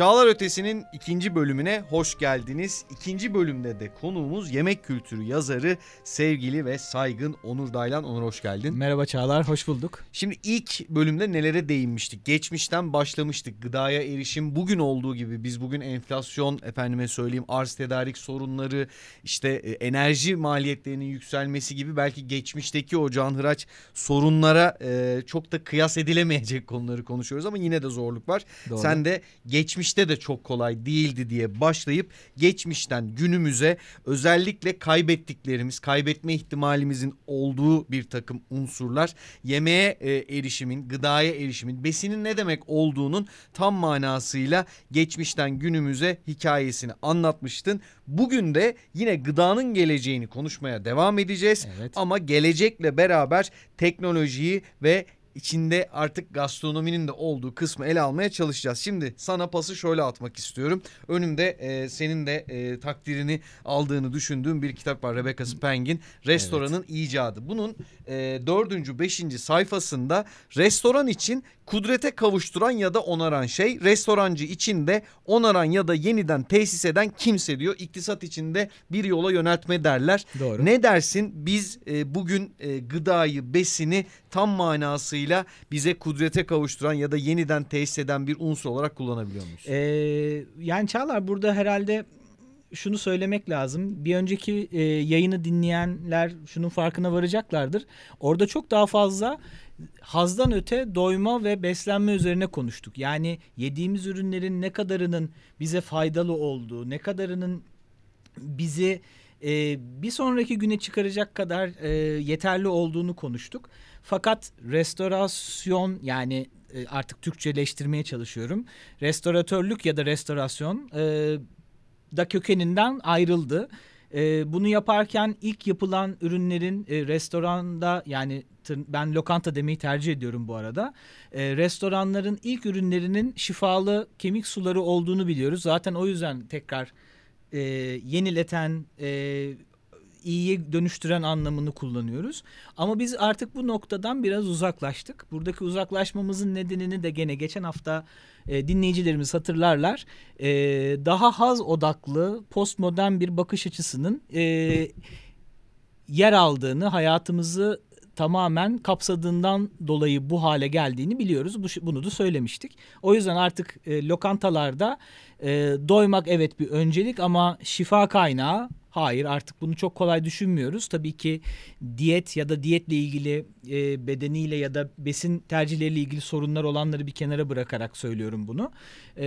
Çağlar Ötesi'nin ikinci bölümüne hoş geldiniz. İkinci bölümde de konuğumuz yemek kültürü yazarı sevgili ve saygın Onur Daylan. Onur hoş geldin. Merhaba Çağlar, hoş bulduk. Şimdi ilk bölümde nelere değinmiştik? Geçmişten başlamıştık. Gıdaya erişim bugün olduğu gibi biz bugün enflasyon, efendime söyleyeyim arz tedarik sorunları, işte e, enerji maliyetlerinin yükselmesi gibi belki geçmişteki o canhıraç sorunlara e, çok da kıyas edilemeyecek konuları konuşuyoruz ama yine de zorluk var. Doğru. Sen de geçmişte de çok kolay değildi diye başlayıp geçmişten günümüze özellikle kaybettiklerimiz, kaybetme ihtimalimizin olduğu bir takım unsurlar yemeğe e, erişimin, gıdaya erişimin, besinin ne demek olduğunun tam manasıyla geçmişten günümüze hikayesini anlatmıştın. Bugün de yine gıdanın geleceğini konuşmaya devam edeceğiz. Evet. Ama gelecekle beraber teknolojiyi ve içinde artık gastronominin de olduğu kısmı ele almaya çalışacağız. Şimdi sana pası şöyle atmak istiyorum. Önümde e, senin de e, takdirini aldığını düşündüğüm bir kitap var. Rebecca Speng'in Restoranın İcadı. Bunun e, dördüncü, beşinci sayfasında restoran için kudrete kavuşturan ya da onaran şey, restorancı için de onaran ya da yeniden tesis eden kimse diyor. İktisat içinde bir yola yöneltme derler. Doğru. Ne dersin biz e, bugün e, gıdayı, besini tam manasıyla bize kudrete kavuşturan ya da yeniden tesis eden bir unsur olarak kullanabiliyor muyuz? Ee, yani Çağlar burada herhalde şunu söylemek lazım. Bir önceki e, yayını dinleyenler şunun farkına varacaklardır. Orada çok daha fazla hazdan öte doyma ve beslenme üzerine konuştuk. Yani yediğimiz ürünlerin ne kadarının bize faydalı olduğu, ne kadarının bizi e, bir sonraki güne çıkaracak kadar e, yeterli olduğunu konuştuk. Fakat restorasyon yani e, artık Türkçeleştirmeye çalışıyorum. Restoratörlük ya da restorasyon e, da kökeninden ayrıldı. E, bunu yaparken ilk yapılan ürünlerin e, restoranda yani ben lokanta demeyi tercih ediyorum bu arada. E, restoranların ilk ürünlerinin şifalı kemik suları olduğunu biliyoruz. Zaten o yüzden tekrar e, yenileten, e, iyiye dönüştüren anlamını kullanıyoruz. Ama biz artık bu noktadan biraz uzaklaştık. Buradaki uzaklaşmamızın nedenini de gene geçen hafta e, dinleyicilerimiz hatırlarlar. E, daha haz odaklı, postmodern bir bakış açısının e, yer aldığını, hayatımızı tamamen kapsadığından dolayı bu hale geldiğini biliyoruz. Bu, bunu da söylemiştik. O yüzden artık e, lokantalarda e, doymak evet bir öncelik ama şifa kaynağı hayır artık bunu çok kolay düşünmüyoruz. Tabii ki diyet ya da diyetle ilgili e, bedeniyle ya da besin tercihleriyle ilgili sorunlar olanları bir kenara bırakarak söylüyorum bunu. E,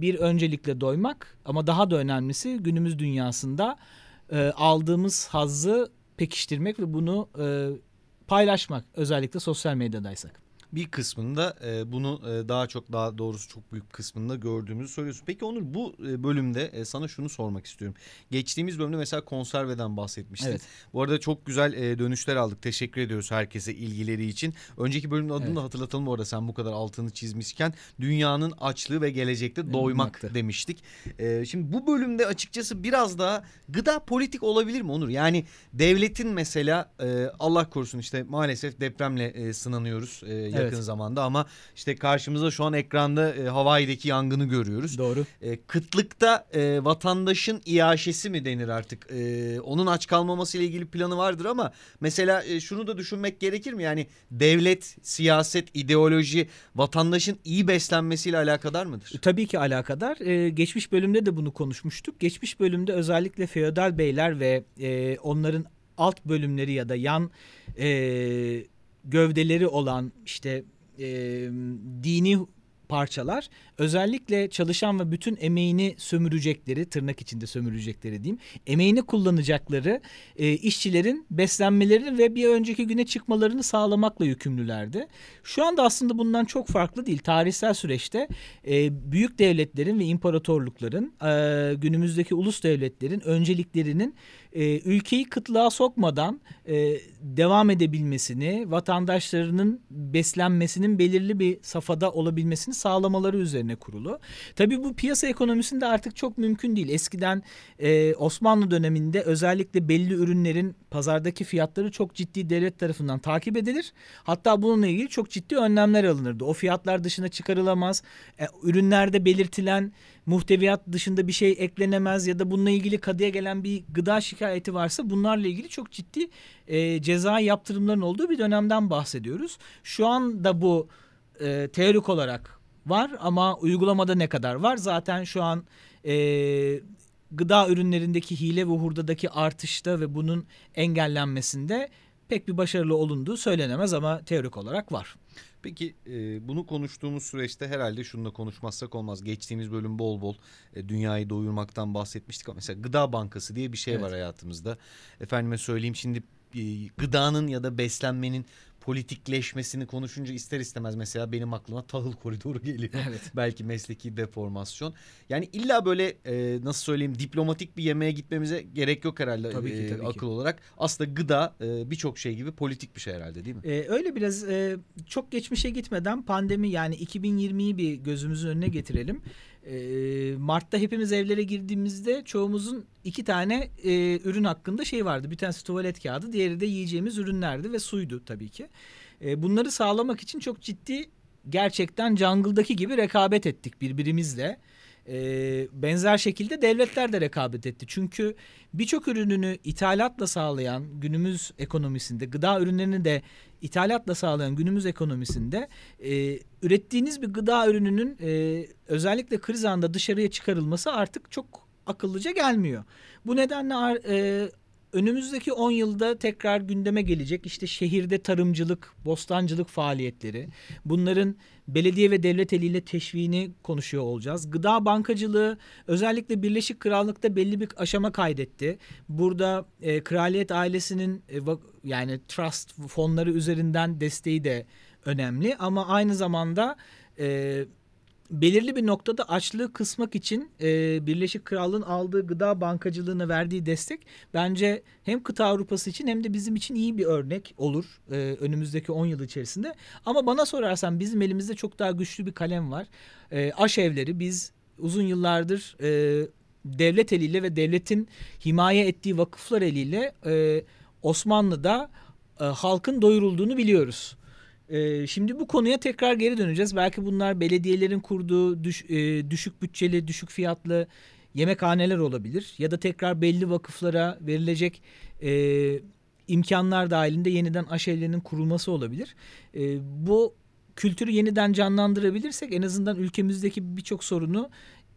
bir öncelikle doymak ama daha da önemlisi günümüz dünyasında e, aldığımız hazzı pekiştirmek ve bunu e, paylaşmak özellikle sosyal medyadaysak. Bir kısmında e, bunu e, daha çok daha doğrusu çok büyük kısmında gördüğümüzü söylüyorsun. Peki Onur bu e, bölümde e, sana şunu sormak istiyorum. Geçtiğimiz bölümde mesela konserveden bahsetmiştin. Evet. Bu arada çok güzel e, dönüşler aldık. Teşekkür ediyoruz herkese ilgileri için. Önceki bölümün adını Evet. da hatırlatalım bu arada sen bu kadar altını çizmişken. Dünyanın açlığı ve gelecekte doymak Doymaktı. demiştik. E, şimdi bu bölümde açıkçası biraz daha gıda politik olabilir mi Onur? Yani devletin mesela e, Allah korusun işte maalesef depremle e, sınanıyoruz e, yakın Evet. zamanda ama işte karşımızda şu an ekranda e, Hawaii'deki yangını görüyoruz. Doğru. E, kıtlıkta e, vatandaşın iaşesi mi denir artık? E, onun aç kalmaması ile ilgili planı vardır ama mesela e, şunu da düşünmek gerekir mi? Yani devlet, siyaset, ideoloji vatandaşın iyi beslenmesiyle alakadar mıdır? Tabii ki alakadar. Ee, geçmiş bölümde de bunu konuşmuştuk. Geçmiş bölümde özellikle feodal beyler ve e, onların alt bölümleri ya da yan e, gövdeleri olan işte e, dini parçalar özellikle çalışan ve bütün emeğini sömürecekleri tırnak içinde sömürecekleri diyeyim emeğini kullanacakları e, işçilerin beslenmelerini ve bir önceki güne çıkmalarını sağlamakla yükümlülerdi. Şu anda aslında bundan çok farklı değil. Tarihsel süreçte e, büyük devletlerin ve imparatorlukların e, günümüzdeki ulus devletlerin önceliklerinin e, ülkeyi kıtlığa sokmadan e, devam edebilmesini, vatandaşlarının beslenmesinin belirli bir safhada olabilmesini sağlamaları üzerine kurulu. Tabii bu piyasa ekonomisinde artık çok mümkün değil. Eskiden e, Osmanlı döneminde özellikle belli ürünlerin pazardaki fiyatları çok ciddi devlet tarafından takip edilir. Hatta bununla ilgili çok ciddi önlemler alınırdı. O fiyatlar dışına çıkarılamaz. E, ürünlerde belirtilen muhteviyat dışında bir şey eklenemez ya da bununla ilgili kadıya gelen bir gıda şikayeti varsa bunlarla ilgili çok ciddi e, ceza yaptırımların olduğu bir dönemden bahsediyoruz. Şu anda bu e, teorik olarak var ama uygulamada ne kadar var? Zaten şu an e, gıda ürünlerindeki hile ve hurdadaki artışta ve bunun engellenmesinde pek bir başarılı olunduğu söylenemez ama teorik olarak var. Peki e, bunu konuştuğumuz süreçte herhalde şunu da konuşmazsak olmaz. Geçtiğimiz bölüm bol bol e, dünyayı doyurmaktan bahsetmiştik ama mesela gıda bankası diye bir şey evet. var hayatımızda. Efendime söyleyeyim şimdi e, gıdanın ya da beslenmenin politikleşmesini konuşunca ister istemez mesela benim aklıma tahıl koridoru geliyor. Evet. Belki mesleki deformasyon. Yani illa böyle e, nasıl söyleyeyim diplomatik bir yemeğe gitmemize gerek yok herhalde tabii ki, e, tabii akıl ki. olarak. Aslında gıda e, birçok şey gibi politik bir şey herhalde değil mi? Ee, öyle biraz e, çok geçmişe gitmeden pandemi yani 2020'yi bir gözümüzün önüne getirelim. Mart'ta hepimiz evlere girdiğimizde çoğumuzun iki tane e, ürün hakkında şey vardı. Bir tanesi tuvalet kağıdı, diğeri de yiyeceğimiz ürünlerdi ve suydu tabii ki. E, bunları sağlamak için çok ciddi gerçekten jungle'daki gibi rekabet ettik birbirimizle. E, benzer şekilde devletler de rekabet etti. Çünkü birçok ürününü ithalatla sağlayan günümüz ekonomisinde, gıda ürünlerini de ithalatla sağlayan günümüz ekonomisinde e, ürettiğiniz bir gıda ürününün e, özellikle kriz anında dışarıya çıkarılması artık çok akıllıca gelmiyor. Bu nedenle e, önümüzdeki 10 yılda tekrar gündeme gelecek işte şehirde tarımcılık, bostancılık faaliyetleri. Bunların belediye ve devlet eliyle teşviğini konuşuyor olacağız. Gıda bankacılığı özellikle Birleşik Krallık'ta belli bir aşama kaydetti. Burada e, kraliyet ailesinin e, yani trust fonları üzerinden desteği de önemli ama aynı zamanda e, belirli bir noktada açlığı kısmak için e, Birleşik Krallığın aldığı gıda bankacılığına verdiği destek bence hem kıta Avrupası için hem de bizim için iyi bir örnek olur e, önümüzdeki 10 yıl içerisinde. Ama bana sorarsan bizim elimizde çok daha güçlü bir kalem var. E, aş evleri biz uzun yıllardır e, devlet eliyle ve devletin himaye ettiği vakıflar eliyle e, Osmanlı'da e, halkın doyurulduğunu biliyoruz. Ee, şimdi bu konuya tekrar geri döneceğiz. Belki bunlar belediyelerin kurduğu düş, e, düşük bütçeli, düşük fiyatlı yemekhaneler olabilir. Ya da tekrar belli vakıflara verilecek e, imkanlar dahilinde yeniden aşevlerinin kurulması olabilir. E, bu kültürü yeniden canlandırabilirsek en azından ülkemizdeki birçok sorunu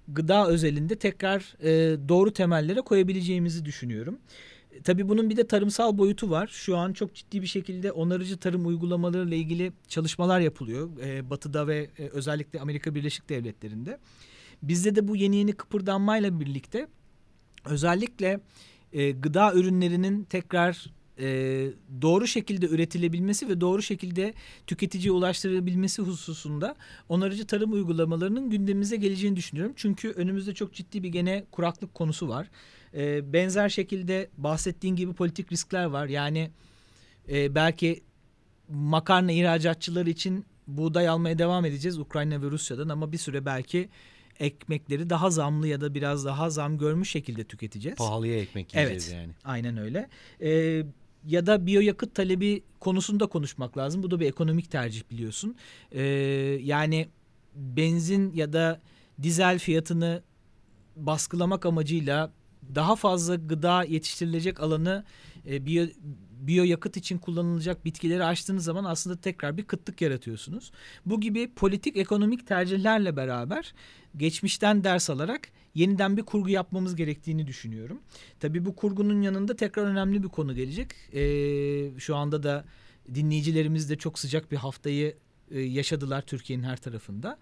gıda özelinde tekrar e, doğru temellere koyabileceğimizi düşünüyorum. Tabii bunun bir de tarımsal boyutu var. Şu an çok ciddi bir şekilde onarıcı tarım uygulamaları ile ilgili çalışmalar yapılıyor. E, batı'da ve e, özellikle Amerika Birleşik Devletleri'nde. Bizde de bu yeni yeni kıpırdanmayla birlikte özellikle e, gıda ürünlerinin tekrar e, doğru şekilde üretilebilmesi ve doğru şekilde tüketiciye ulaştırılabilmesi hususunda onarıcı tarım uygulamalarının gündemimize geleceğini düşünüyorum. Çünkü önümüzde çok ciddi bir gene kuraklık konusu var. E, benzer şekilde bahsettiğin gibi politik riskler var. Yani e, belki makarna ihracatçıları için buğday almaya devam edeceğiz Ukrayna ve Rusya'dan ama bir süre belki ekmekleri daha zamlı ya da biraz daha zam görmüş şekilde tüketeceğiz. Pahalıya ekmek yiyeceğiz evet, yani. Aynen öyle. Ee, ya da biyoyakıt talebi konusunda konuşmak lazım. Bu da bir ekonomik tercih biliyorsun. Ee, yani benzin ya da dizel fiyatını baskılamak amacıyla daha fazla gıda yetiştirilecek alanı e, biyo, biyoyakıt için kullanılacak bitkileri açtığınız zaman aslında tekrar bir kıtlık yaratıyorsunuz. Bu gibi politik ekonomik tercihlerle beraber geçmişten ders alarak yeniden bir kurgu yapmamız gerektiğini düşünüyorum. Tabii bu kurgunun yanında tekrar önemli bir konu gelecek. Ee, şu anda da dinleyicilerimiz de çok sıcak bir haftayı e, yaşadılar Türkiye'nin her tarafında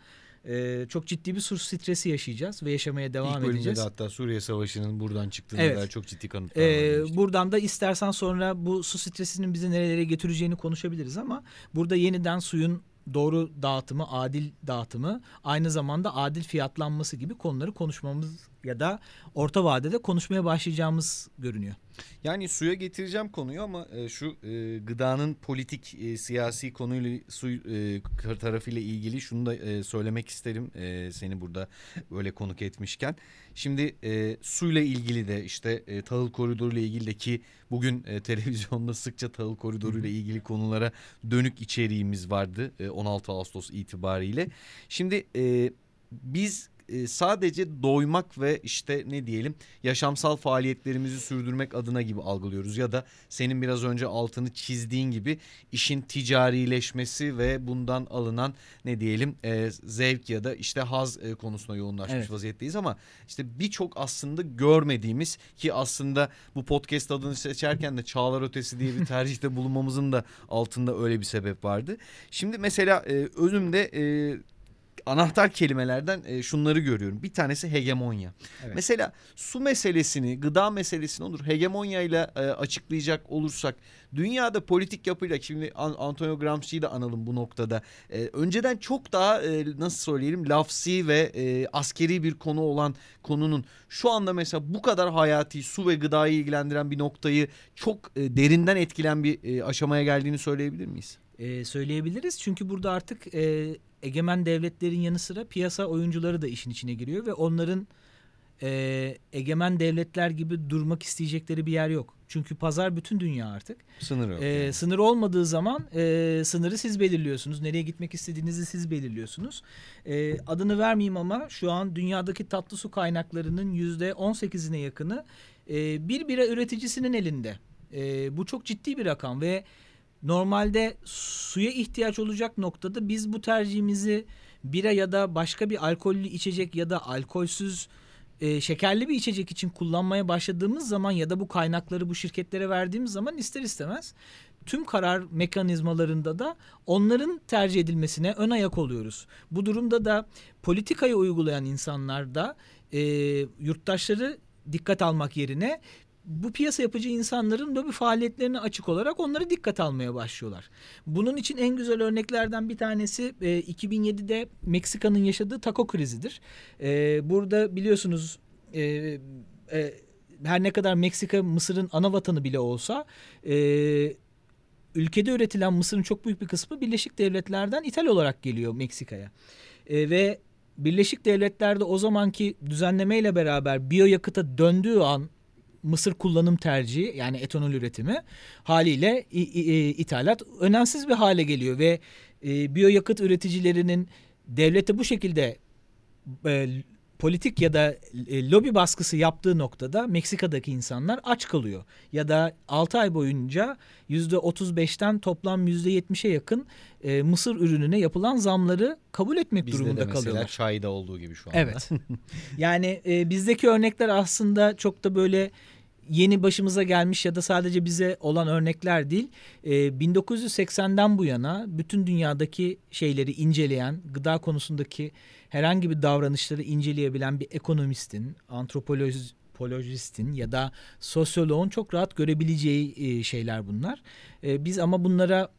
e, çok ciddi bir su stresi yaşayacağız ve yaşamaya devam İlk edeceğiz. İlk hatta Suriye Savaşı'nın buradan çıktığına evet. dair çok ciddi kanıtlar ee, var. Buradan da istersen sonra bu su stresinin bizi nerelere getireceğini konuşabiliriz ama burada yeniden suyun doğru dağıtımı, adil dağıtımı, aynı zamanda adil fiyatlanması gibi konuları konuşmamız ya da orta vadede konuşmaya başlayacağımız görünüyor. Yani suya getireceğim konuyu ama e, şu e, gıdanın politik e, siyasi konuyla su e, tarafıyla ilgili şunu da e, söylemek isterim e, seni burada böyle konuk etmişken. Şimdi e, suyla ilgili de işte e, tahıl koridoru ile ilgili de ki bugün e, televizyonda sıkça tahıl koridoru ile ilgili konulara dönük içeriğimiz vardı e, 16 Ağustos itibariyle. Şimdi e, biz e, sadece doymak ve işte ne diyelim yaşamsal faaliyetlerimizi sürdürmek adına gibi algılıyoruz ya da senin biraz önce altını çizdiğin gibi işin ticarileşmesi ve bundan alınan ne diyelim e, zevk ya da işte haz e, konusuna yoğunlaşmış evet. vaziyetteyiz ama işte birçok aslında görmediğimiz ki aslında bu podcast adını seçerken de Çağlar Ötesi diye bir tercihte bulunmamızın da altında öyle bir sebep vardı. Şimdi mesela e, önümde e, anahtar kelimelerden e, şunları görüyorum. Bir tanesi hegemonya. Evet. Mesela su meselesini, gıda meselesini olur hegemonya ile e, açıklayacak olursak dünyada politik yapıyla şimdi Antonio Gramsci'yi de analım bu noktada. E, önceden çok daha e, nasıl söyleyelim lafsi ve e, askeri bir konu olan konunun şu anda mesela bu kadar hayati su ve gıdayı ilgilendiren bir noktayı çok e, derinden etkilen bir e, aşamaya geldiğini söyleyebilir miyiz? E, söyleyebiliriz. Çünkü burada artık e, egemen devletlerin yanı sıra piyasa oyuncuları da işin içine giriyor ve onların e, egemen devletler gibi durmak isteyecekleri bir yer yok. Çünkü pazar bütün dünya artık. Sınır yok. E, yani. Sınır olmadığı zaman e, sınırı siz belirliyorsunuz. Nereye gitmek istediğinizi siz belirliyorsunuz. E, adını vermeyeyim ama şu an dünyadaki tatlı su kaynaklarının yüzde on sekizine yakını e, bir bira üreticisinin elinde. E, bu çok ciddi bir rakam ve normalde suya ihtiyaç olacak noktada biz bu tercihimizi bira ya da başka bir alkollü içecek ya da alkolsüz e, şekerli bir içecek için kullanmaya başladığımız zaman ya da bu kaynakları bu şirketlere verdiğimiz zaman ister istemez tüm karar mekanizmalarında da onların tercih edilmesine ön ayak oluyoruz. Bu durumda da politikayı uygulayan insanlar da e, yurttaşları dikkat almak yerine bu piyasa yapıcı insanların lobi faaliyetlerine açık olarak onları dikkat almaya başlıyorlar. Bunun için en güzel örneklerden bir tanesi e, 2007'de Meksika'nın yaşadığı taco krizidir. E, burada biliyorsunuz e, e, her ne kadar Meksika Mısır'ın ana vatanı bile olsa e, ülkede üretilen mısırın çok büyük bir kısmı Birleşik Devletler'den ithal olarak geliyor Meksika'ya. E, ve Birleşik Devletler'de o zamanki düzenlemeyle beraber biyoyakıta döndüğü an mısır kullanım tercihi yani etanol üretimi haliyle i, i, ithalat önemsiz bir hale geliyor ve e, biyoyakıt üreticilerinin devlete bu şekilde e, politik ya da e, lobi baskısı yaptığı noktada Meksika'daki insanlar aç kalıyor. Ya da 6 ay boyunca %35'ten toplam %70'e yakın e, mısır ürününe yapılan zamları kabul etmek Bizde durumunda de mesela kalıyorlar. çayda olduğu gibi şu anda. Evet. yani e, bizdeki örnekler aslında çok da böyle yeni başımıza gelmiş ya da sadece bize olan örnekler değil. E, 1980'den bu yana bütün dünyadaki şeyleri inceleyen, gıda konusundaki herhangi bir davranışları inceleyebilen bir ekonomistin, antropolojistin ya da sosyoloğun çok rahat görebileceği e, şeyler bunlar. E, biz ama bunlara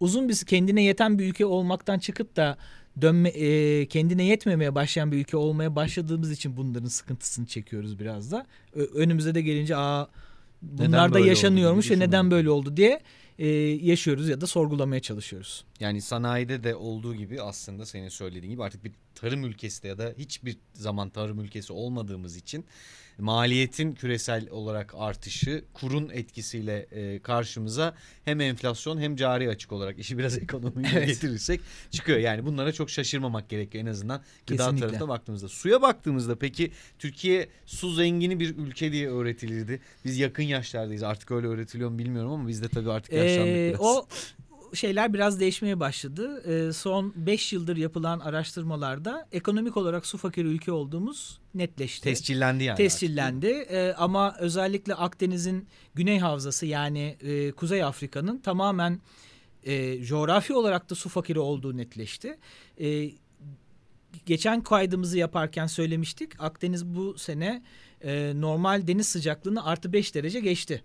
uzun bir kendine yeten bir ülke olmaktan çıkıp da dönme e, kendine yetmemeye başlayan bir ülke olmaya başladığımız için bunların sıkıntısını çekiyoruz biraz da. Ö, önümüze de gelince aa bunlar da yaşanıyormuş ve neden böyle oldu diye e, yaşıyoruz ya da sorgulamaya çalışıyoruz. Yani sanayide de olduğu gibi aslında senin söylediğin gibi artık bir tarım ülkesi de ya da hiçbir zaman tarım ülkesi olmadığımız için maliyetin küresel olarak artışı kurun etkisiyle e, karşımıza hem enflasyon hem cari açık olarak işi biraz ekonomiye evet. getirirsek çıkıyor. Yani bunlara çok şaşırmamak gerekiyor en azından gıda Kesinlikle. tarafına baktığımızda. Suya baktığımızda peki Türkiye su zengini bir ülke diye öğretilirdi. Biz yakın yaşlardayız artık öyle öğretiliyor mu bilmiyorum ama biz de tabii artık yaşlandık ee, biraz. O şeyler biraz değişmeye başladı. E, son 5 yıldır yapılan araştırmalarda ekonomik olarak su fakiri ülke olduğumuz netleşti. Tescillendi yani. Tescillendi e, ama özellikle Akdeniz'in güney havzası yani e, Kuzey Afrika'nın tamamen e, coğrafi olarak da su fakiri olduğu netleşti. E, geçen kaydımızı yaparken söylemiştik. Akdeniz bu sene e, normal deniz sıcaklığını artı 5 derece geçti.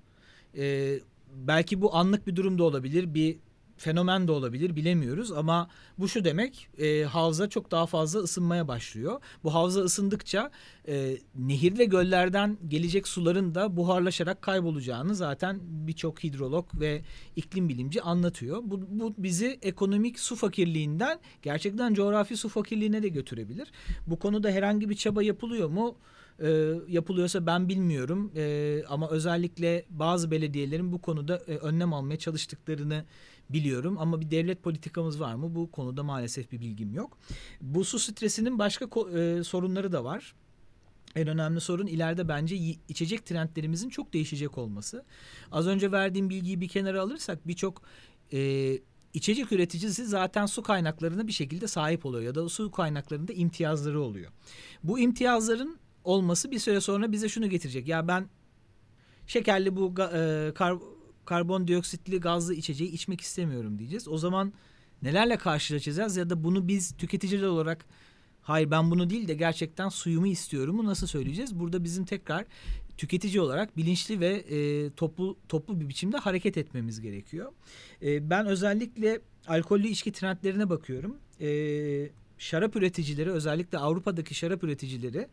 E, belki bu anlık bir durum da olabilir. Bir fenomen de olabilir bilemiyoruz ama bu şu demek e, havza çok daha fazla ısınmaya başlıyor. Bu havza ısındıkça e, nehir ve göllerden gelecek suların da buharlaşarak kaybolacağını zaten birçok hidrolog ve iklim bilimci anlatıyor. Bu, bu bizi ekonomik su fakirliğinden gerçekten coğrafi su fakirliğine de götürebilir. Bu konuda herhangi bir çaba yapılıyor mu? E, yapılıyorsa ben bilmiyorum e, ama özellikle bazı belediyelerin bu konuda e, önlem almaya çalıştıklarını biliyorum ama bir devlet politikamız var mı? Bu konuda maalesef bir bilgim yok. Bu su stresinin başka e, sorunları da var. En önemli sorun ileride bence içecek trendlerimizin çok değişecek olması. Az önce verdiğim bilgiyi bir kenara alırsak birçok e, içecek üreticisi zaten su kaynaklarına bir şekilde sahip oluyor ya da su kaynaklarında imtiyazları oluyor. Bu imtiyazların olması bir süre sonra bize şunu getirecek. Ya ben şekerli bu e, kar, karbondioksitli gazlı içeceği içmek istemiyorum diyeceğiz. O zaman nelerle karşılaşacağız ya da bunu biz tüketiciler olarak hayır ben bunu değil de gerçekten suyumu istiyorum mu nasıl söyleyeceğiz? Burada bizim tekrar tüketici olarak bilinçli ve e, toplu toplu bir biçimde hareket etmemiz gerekiyor. E, ben özellikle alkollü içki trendlerine bakıyorum. E, şarap üreticileri özellikle Avrupa'daki şarap üreticileri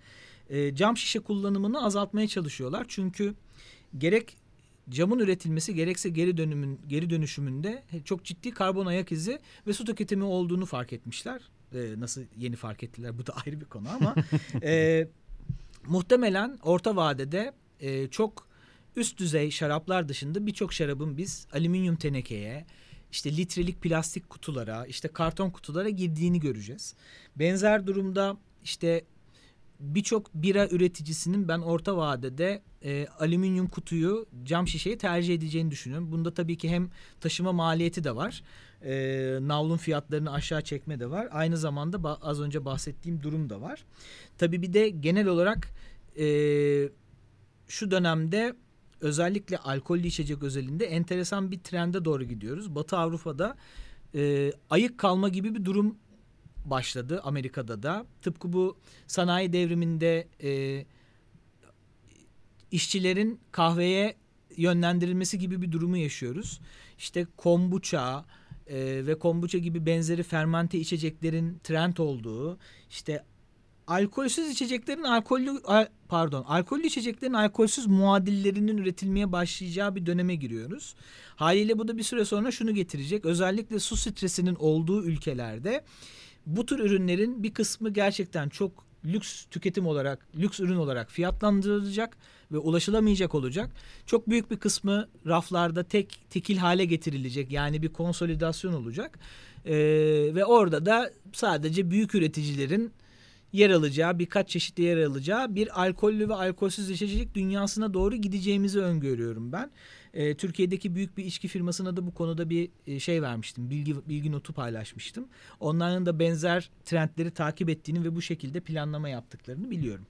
e, cam şişe kullanımını azaltmaya çalışıyorlar. Çünkü gerek camın üretilmesi gerekse geri dönümün geri dönüşümünde çok ciddi karbon ayak izi ve su tüketimi olduğunu fark etmişler. E, nasıl yeni fark ettiler bu da ayrı bir konu ama e, muhtemelen orta vadede e, çok üst düzey şaraplar dışında birçok şarabın biz alüminyum tenekeye, işte litrelik plastik kutulara, işte karton kutulara girdiğini göreceğiz. Benzer durumda işte birçok bira üreticisinin ben orta vadede e, alüminyum kutuyu cam şişeyi tercih edeceğini düşünüyorum. Bunda tabii ki hem taşıma maliyeti de var. E, navlun fiyatlarını aşağı çekme de var. Aynı zamanda az önce bahsettiğim durum da var. Tabii bir de genel olarak e, şu dönemde özellikle alkollü içecek özelinde enteresan bir trende doğru gidiyoruz. Batı Avrupa'da e, ayık kalma gibi bir durum başladı Amerika'da da. Tıpkı bu sanayi devriminde e, işçilerin kahveye yönlendirilmesi gibi bir durumu yaşıyoruz. İşte kombuça e, ve kombuça gibi benzeri fermente içeceklerin trend olduğu, işte alkolsüz içeceklerin alkollü pardon alkollü içeceklerin alkolsüz muadillerinin üretilmeye başlayacağı bir döneme giriyoruz. Haliyle bu da bir süre sonra şunu getirecek. Özellikle su stresinin olduğu ülkelerde bu tür ürünlerin bir kısmı gerçekten çok lüks tüketim olarak, lüks ürün olarak fiyatlandırılacak ve ulaşılamayacak olacak. Çok büyük bir kısmı raflarda tek tekil hale getirilecek. Yani bir konsolidasyon olacak. Ee, ve orada da sadece büyük üreticilerin yer alacağı, birkaç çeşitli yer alacağı bir alkollü ve alkolsüz içecek dünyasına doğru gideceğimizi öngörüyorum ben. E, Türkiye'deki büyük bir içki firmasına da bu konuda bir e, şey vermiştim. Bilgi bilgi notu paylaşmıştım. Onların da benzer trendleri takip ettiğini ve bu şekilde planlama yaptıklarını biliyorum.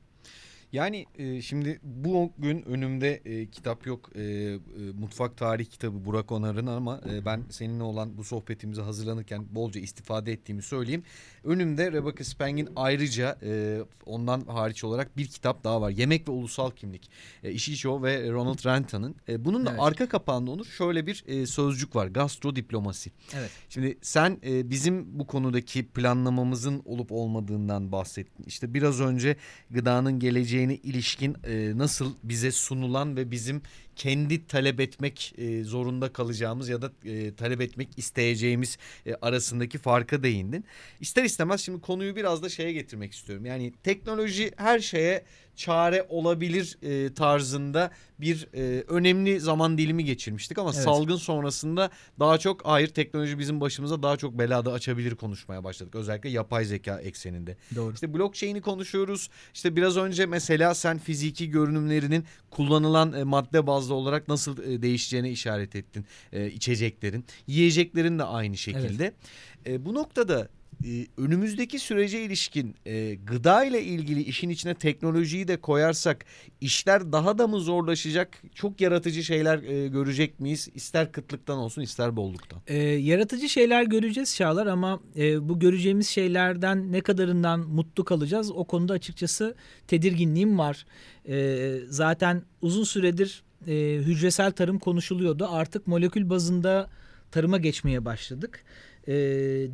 Yani e, şimdi bu gün önümde e, kitap yok. E, e, mutfak tarih kitabı Burak Onar'ın ama e, ben seninle olan bu sohbetimize hazırlanırken bolca istifade ettiğimi söyleyeyim. Önümde Rebecca Speng'in ayrıca e, ondan hariç olarak bir kitap daha var. Yemek ve Ulusal Kimlik. E, Ishicho ve Ronald Renta'nın. E, bunun da evet. arka kapağında Onur şöyle bir e, sözcük var. Gastrodiplomasi. Evet. Şimdi sen e, bizim bu konudaki planlamamızın olup olmadığından bahsettin. İşte biraz önce gıdanın geleceğini ilişkin e, nasıl bize sunulan ve bizim kendi talep etmek e, zorunda kalacağımız ya da e, talep etmek isteyeceğimiz e, arasındaki farka değindin. İster istemez şimdi konuyu biraz da şeye getirmek istiyorum. Yani teknoloji her şeye çare olabilir e, tarzında bir e, önemli zaman dilimi geçirmiştik ama evet. salgın sonrasında daha çok hayır teknoloji bizim başımıza daha çok belada açabilir konuşmaya başladık. Özellikle yapay zeka ekseninde. Doğru. İşte blockchain'i konuşuyoruz. İşte biraz önce mesela sen fiziki görünümlerinin kullanılan e, madde bazlı olarak nasıl e, değişeceğine işaret ettin. E, içeceklerin, yiyeceklerin de aynı şekilde. Evet. E, bu noktada ee, önümüzdeki sürece ilişkin e, gıda ile ilgili işin içine teknolojiyi de koyarsak işler daha da mı zorlaşacak? Çok yaratıcı şeyler e, görecek miyiz? İster kıtlıktan olsun ister bolluktan. E, yaratıcı şeyler göreceğiz Çağlar ama e, bu göreceğimiz şeylerden ne kadarından mutlu kalacağız? O konuda açıkçası tedirginliğim var. E, zaten uzun süredir e, hücresel tarım konuşuluyordu. Artık molekül bazında tarıma geçmeye başladık. E,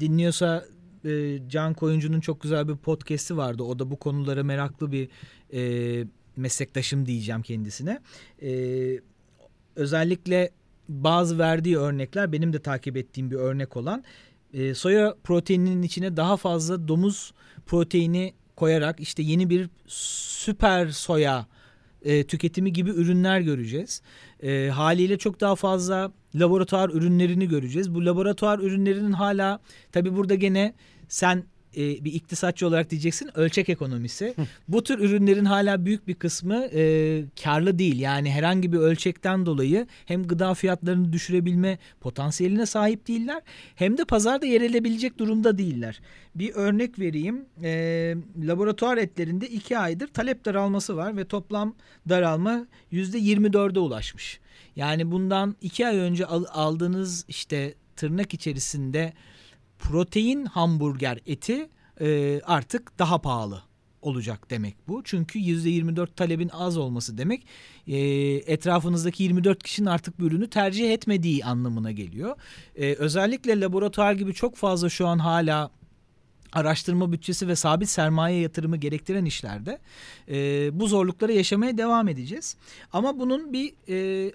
dinliyorsa e, Can Koyuncu'nun çok güzel bir podcast'i vardı. O da bu konulara meraklı bir e, meslektaşım diyeceğim kendisine. E, özellikle bazı verdiği örnekler benim de takip ettiğim bir örnek olan e, soya proteininin içine daha fazla domuz proteini koyarak işte yeni bir süper soya e, tüketimi gibi ürünler göreceğiz. E, haliyle çok daha fazla laboratuvar ürünlerini göreceğiz. Bu laboratuvar ürünlerinin hala tabi burada gene sen e, bir iktisatçı olarak diyeceksin ölçek ekonomisi. Bu tür ürünlerin hala büyük bir kısmı e, karlı değil. Yani herhangi bir ölçekten dolayı hem gıda fiyatlarını düşürebilme potansiyeline sahip değiller hem de pazarda yer elebilecek durumda değiller. Bir örnek vereyim. E, laboratuvar etlerinde iki aydır talep daralması var ve toplam daralma yüzde 24'e ulaşmış. Yani bundan iki ay önce aldığınız işte tırnak içerisinde protein hamburger eti e, artık daha pahalı olacak demek bu. Çünkü %24 talebin az olması demek e, etrafınızdaki 24 kişinin artık bu ürünü tercih etmediği anlamına geliyor. E, özellikle laboratuvar gibi çok fazla şu an hala araştırma bütçesi ve sabit sermaye yatırımı gerektiren işlerde e, bu zorlukları yaşamaya devam edeceğiz. Ama bunun bir e,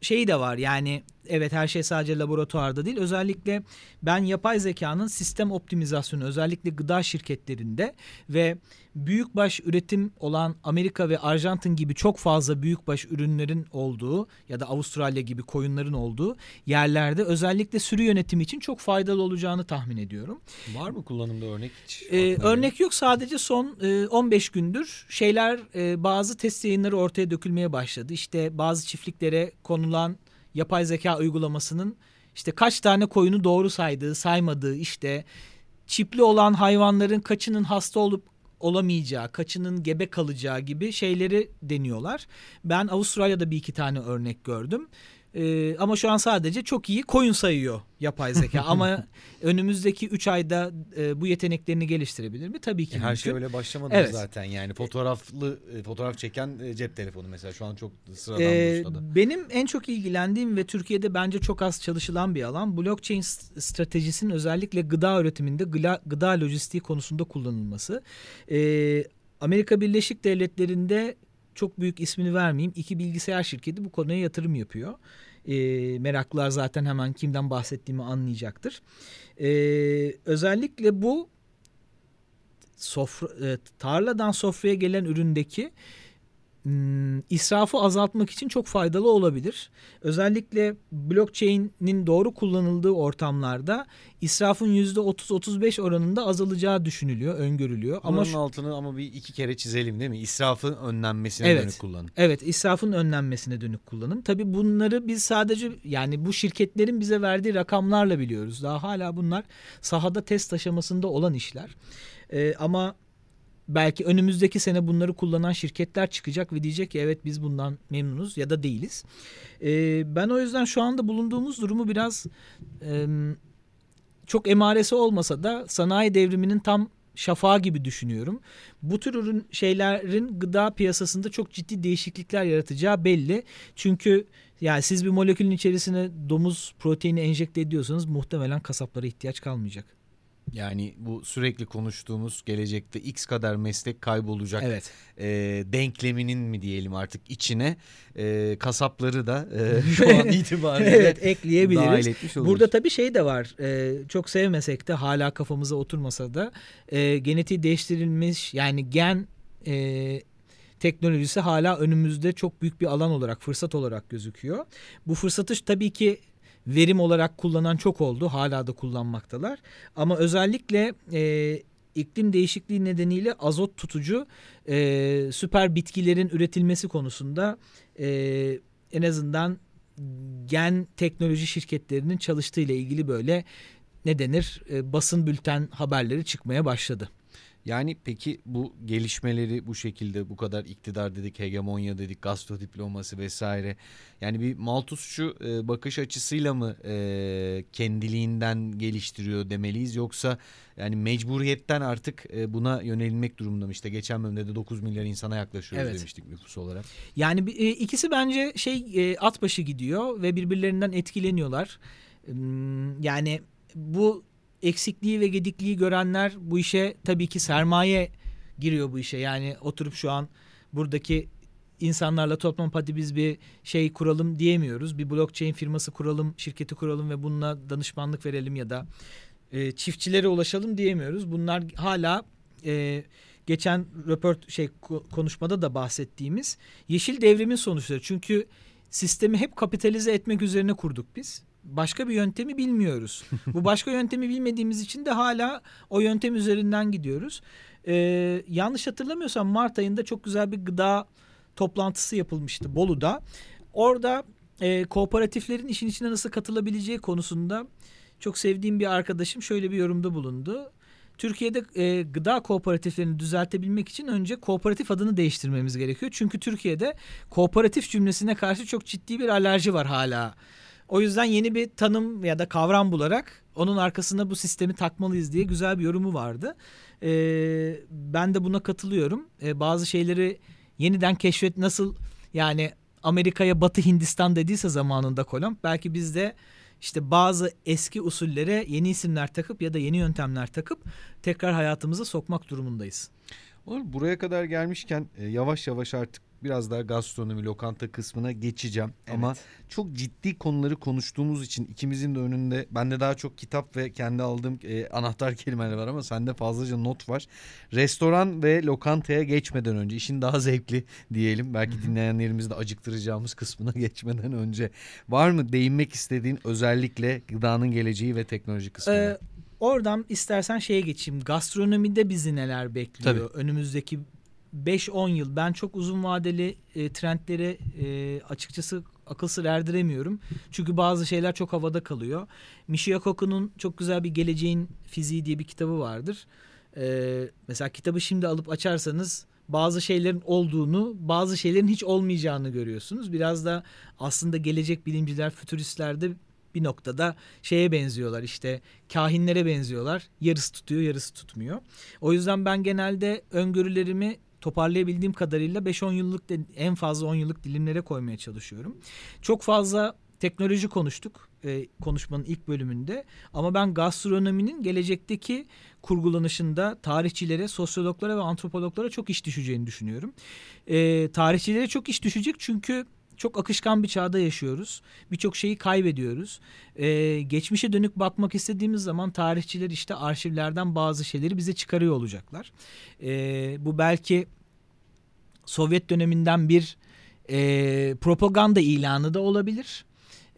şeyi de var yani evet her şey sadece laboratuvarda değil. Özellikle ben yapay zekanın sistem optimizasyonu özellikle gıda şirketlerinde ve büyükbaş üretim olan Amerika ve Arjantin gibi çok fazla büyükbaş ürünlerin olduğu ya da Avustralya gibi koyunların olduğu yerlerde özellikle sürü yönetimi için çok faydalı olacağını tahmin ediyorum. Var mı kullanımda örnek hiç? Ee, örnek yok sadece son e, 15 gündür şeyler e, bazı test yayınları ortaya dökülmeye başladı. İşte bazı çiftliklere konulan yapay zeka uygulamasının işte kaç tane koyunu doğru saydığı, saymadığı işte çipli olan hayvanların kaçının hasta olup olamayacağı, kaçının gebe kalacağı gibi şeyleri deniyorlar. Ben Avustralya'da bir iki tane örnek gördüm. Ee, ama şu an sadece çok iyi koyun sayıyor yapay zeka. ama önümüzdeki 3 ayda e, bu yeteneklerini geliştirebilir mi? Tabii ki. E, her şey öyle başlamadı evet. zaten yani. Fotoğraflı e, fotoğraf çeken e, cep telefonu mesela şu an çok sıradan ee, Benim en çok ilgilendiğim ve Türkiye'de bence çok az çalışılan bir alan blockchain stratejisinin özellikle gıda üretiminde gıda, gıda lojistiği konusunda kullanılması. Ee, Amerika Birleşik Devletleri'nde çok büyük ismini vermeyeyim. İki bilgisayar şirketi bu konuya yatırım yapıyor. E, meraklılar zaten hemen kimden bahsettiğimi anlayacaktır. E, özellikle bu sofra, e, tarladan sofraya gelen üründeki israfı azaltmak için çok faydalı olabilir. Özellikle blockchain'in doğru kullanıldığı ortamlarda israfın %30-35 oranında azalacağı düşünülüyor, öngörülüyor. Bunun ama şu... altını ama bir iki kere çizelim değil mi? İsrafın önlenmesine evet, dönük kullanım. Evet, israfın önlenmesine dönük kullanım. Tabii bunları biz sadece yani bu şirketlerin bize verdiği rakamlarla biliyoruz. Daha hala bunlar sahada test aşamasında olan işler. Ee, ama belki önümüzdeki sene bunları kullanan şirketler çıkacak ve diyecek ki evet biz bundan memnunuz ya da değiliz. E, ben o yüzden şu anda bulunduğumuz durumu biraz e, çok emaresi olmasa da sanayi devriminin tam şafağı gibi düşünüyorum. Bu tür ürün şeylerin gıda piyasasında çok ciddi değişiklikler yaratacağı belli. Çünkü yani siz bir molekülün içerisine domuz proteini enjekte ediyorsanız muhtemelen kasaplara ihtiyaç kalmayacak. Yani bu sürekli konuştuğumuz gelecekte x kadar meslek kaybolacak evet. e, denkleminin mi diyelim artık içine e, kasapları da e, şu an itibariyle evet, ekleyebiliriz. Burada tabii şey de var e, çok sevmesek de hala kafamıza oturmasa da e, genetiği değiştirilmiş yani gen e, teknolojisi hala önümüzde çok büyük bir alan olarak fırsat olarak gözüküyor. Bu fırsatı tabii ki verim olarak kullanan çok oldu. Hala da kullanmaktalar. Ama özellikle e, iklim değişikliği nedeniyle azot tutucu e, süper bitkilerin üretilmesi konusunda e, en azından gen teknoloji şirketlerinin çalıştığı ile ilgili böyle ne denir e, basın bülten haberleri çıkmaya başladı. Yani peki bu gelişmeleri bu şekilde bu kadar iktidar dedik, hegemonya dedik, gastro diploması vesaire. Yani bir Malthusçu e, bakış açısıyla mı e, kendiliğinden geliştiriyor demeliyiz yoksa yani mecburiyetten artık e, buna yönelmek durumunda mı? İşte geçen bölümde de 9 milyar insana yaklaşıyoruz evet. demiştik nüfus olarak. Yani e, ikisi bence şey e, at başı gidiyor ve birbirlerinden etkileniyorlar. Hmm, yani bu eksikliği ve gedikliği görenler bu işe tabii ki sermaye giriyor bu işe. Yani oturup şu an buradaki insanlarla toplam hadi biz bir şey kuralım diyemiyoruz. Bir blockchain firması kuralım, şirketi kuralım ve bununla danışmanlık verelim ya da e, çiftçilere ulaşalım diyemiyoruz. Bunlar hala e, geçen röport şey konuşmada da bahsettiğimiz yeşil devrimin sonuçları. Çünkü sistemi hep kapitalize etmek üzerine kurduk biz. Başka bir yöntemi bilmiyoruz. Bu başka yöntemi bilmediğimiz için de hala o yöntem üzerinden gidiyoruz. Ee, yanlış hatırlamıyorsam Mart ayında çok güzel bir gıda toplantısı yapılmıştı Bolu'da. Orada e, kooperatiflerin işin içine nasıl katılabileceği konusunda çok sevdiğim bir arkadaşım şöyle bir yorumda bulundu. Türkiye'de e, gıda kooperatiflerini düzeltebilmek için önce kooperatif adını değiştirmemiz gerekiyor. Çünkü Türkiye'de kooperatif cümlesine karşı çok ciddi bir alerji var hala. O yüzden yeni bir tanım ya da kavram bularak onun arkasına bu sistemi takmalıyız diye güzel bir yorumu vardı. E, ben de buna katılıyorum. E, bazı şeyleri yeniden keşfet nasıl yani Amerika'ya Batı Hindistan dediyse zamanında Kolomb belki biz de işte bazı eski usullere yeni isimler takıp ya da yeni yöntemler takıp tekrar hayatımıza sokmak durumundayız. Olur buraya kadar gelmişken e, yavaş yavaş artık biraz daha gastronomi, lokanta kısmına geçeceğim. Evet. Ama çok ciddi konuları konuştuğumuz için ikimizin de önünde bende daha çok kitap ve kendi aldığım e, anahtar kelimeler var ama sende fazlaca not var. Restoran ve lokantaya geçmeden önce işin daha zevkli diyelim. Belki dinleyenlerimizi de acıktıracağımız kısmına geçmeden önce var mı değinmek istediğin özellikle gıdanın geleceği ve teknoloji kısmına? Ee, oradan istersen şeye geçeyim. Gastronomide bizi neler bekliyor? Tabii. Önümüzdeki 5-10 yıl ben çok uzun vadeli e, trendlere e, açıkçası akıl sır erdiremiyorum. Çünkü bazı şeyler çok havada kalıyor. Michio Kaku'nun çok güzel bir Geleceğin Fiziği diye bir kitabı vardır. E, mesela kitabı şimdi alıp açarsanız bazı şeylerin olduğunu, bazı şeylerin hiç olmayacağını görüyorsunuz. Biraz da aslında gelecek bilimciler, fütüristler de bir noktada şeye benziyorlar işte kahinlere benziyorlar. Yarısı tutuyor, yarısı tutmuyor. O yüzden ben genelde öngörülerimi toparlayabildiğim kadarıyla 5-10 yıllık en fazla 10 yıllık dilimlere koymaya çalışıyorum. Çok fazla teknoloji konuştuk e, konuşmanın ilk bölümünde ama ben gastronominin gelecekteki kurgulanışında tarihçilere, sosyologlara ve antropologlara çok iş düşeceğini düşünüyorum. E, tarihçilere çok iş düşecek çünkü çok akışkan bir çağda yaşıyoruz. Birçok şeyi kaybediyoruz. Ee, geçmişe dönük bakmak istediğimiz zaman tarihçiler işte arşivlerden bazı şeyleri bize çıkarıyor olacaklar. Ee, bu belki Sovyet döneminden bir e, propaganda ilanı da olabilir.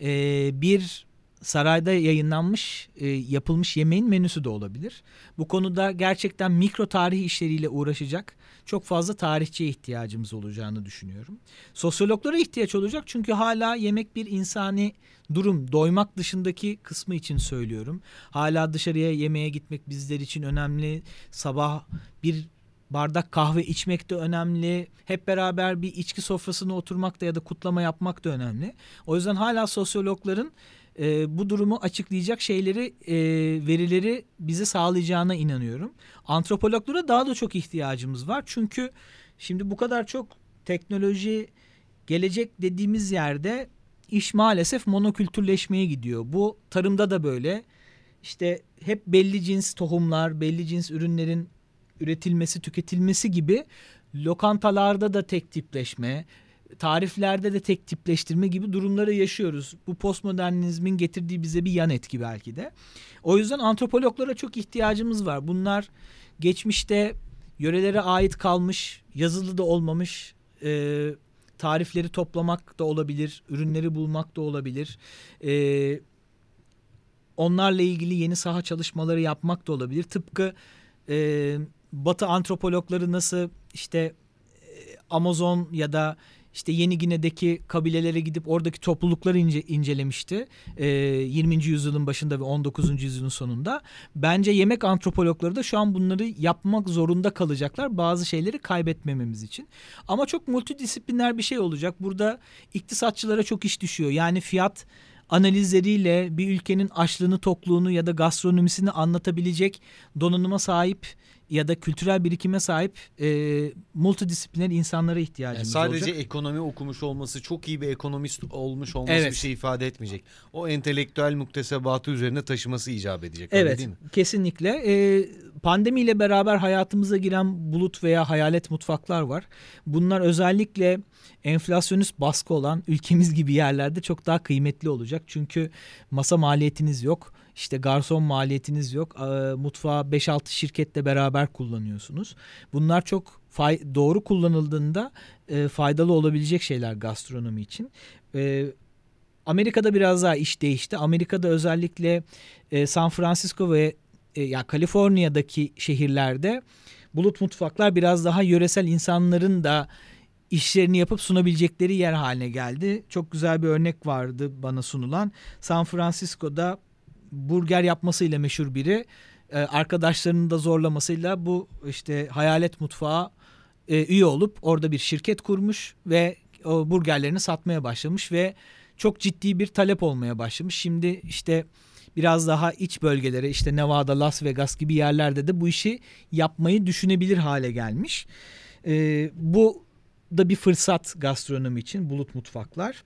E, bir sarayda yayınlanmış e, yapılmış yemeğin menüsü de olabilir. Bu konuda gerçekten mikro tarih işleriyle uğraşacak çok fazla tarihçiye ihtiyacımız olacağını düşünüyorum. Sosyologlara ihtiyaç olacak çünkü hala yemek bir insani durum. Doymak dışındaki kısmı için söylüyorum. Hala dışarıya yemeğe gitmek bizler için önemli. Sabah bir bardak kahve içmek de önemli. Hep beraber bir içki sofrasına oturmak da ya da kutlama yapmak da önemli. O yüzden hala sosyologların e, bu durumu açıklayacak şeyleri, e, verileri bize sağlayacağına inanıyorum. Antropologlara daha da çok ihtiyacımız var. Çünkü şimdi bu kadar çok teknoloji gelecek dediğimiz yerde iş maalesef monokültürleşmeye gidiyor. Bu tarımda da böyle. İşte hep belli cins tohumlar, belli cins ürünlerin üretilmesi, tüketilmesi gibi lokantalarda da tek tipleşme, tariflerde de tek tipleştirme gibi durumları yaşıyoruz. Bu postmodernizmin getirdiği bize bir yan etki belki de. O yüzden antropologlara çok ihtiyacımız var. Bunlar geçmişte yörelere ait kalmış, yazılı da olmamış e, tarifleri toplamak da olabilir, ürünleri bulmak da olabilir. E, onlarla ilgili yeni saha çalışmaları yapmak da olabilir. Tıpkı e, Batı antropologları nasıl işte e, Amazon ya da işte Yeni Gine'deki kabilelere gidip oradaki toplulukları ince, incelemişti. E, 20. yüzyılın başında ve 19. yüzyılın sonunda. Bence yemek antropologları da şu an bunları yapmak zorunda kalacaklar. Bazı şeyleri kaybetmememiz için. Ama çok multidisipliner bir şey olacak. Burada iktisatçılara çok iş düşüyor. Yani fiyat analizleriyle bir ülkenin açlığını, tokluğunu ya da gastronomisini anlatabilecek donanıma sahip ya da kültürel birikime sahip e, multidisipliner insanlara ihtiyacımız Yani sadece olacak. ekonomi okumuş olması, çok iyi bir ekonomist olmuş olması Evet. bir şey ifade etmeyecek. O entelektüel muktesebatı üzerine taşıması icap edecek. Evet, değil mi? kesinlikle. Ee, pandemiyle beraber hayatımıza giren bulut veya hayalet mutfaklar var. Bunlar özellikle enflasyonist baskı olan ülkemiz gibi yerlerde çok daha kıymetli olacak. Çünkü masa maliyetiniz yok. İşte garson maliyetiniz yok. Mutfağı 5-6 şirketle beraber kullanıyorsunuz. Bunlar çok fay- doğru kullanıldığında e, faydalı olabilecek şeyler gastronomi için. Ee, Amerika'da biraz daha iş değişti. Amerika'da özellikle e, San Francisco ve e, ya Kaliforniya'daki şehirlerde bulut mutfaklar biraz daha yöresel insanların da işlerini yapıp sunabilecekleri yer haline geldi. Çok güzel bir örnek vardı bana sunulan. San Francisco'da burger yapmasıyla meşhur biri e, arkadaşlarının da zorlamasıyla bu işte hayalet mutfağa e, üye olup orada bir şirket kurmuş ve o burgerlerini satmaya başlamış ve çok ciddi bir talep olmaya başlamış. Şimdi işte biraz daha iç bölgelere işte Nevada, Las Vegas gibi yerlerde de bu işi yapmayı düşünebilir hale gelmiş. Ee, bu da bir fırsat gastronomi için bulut mutfaklar.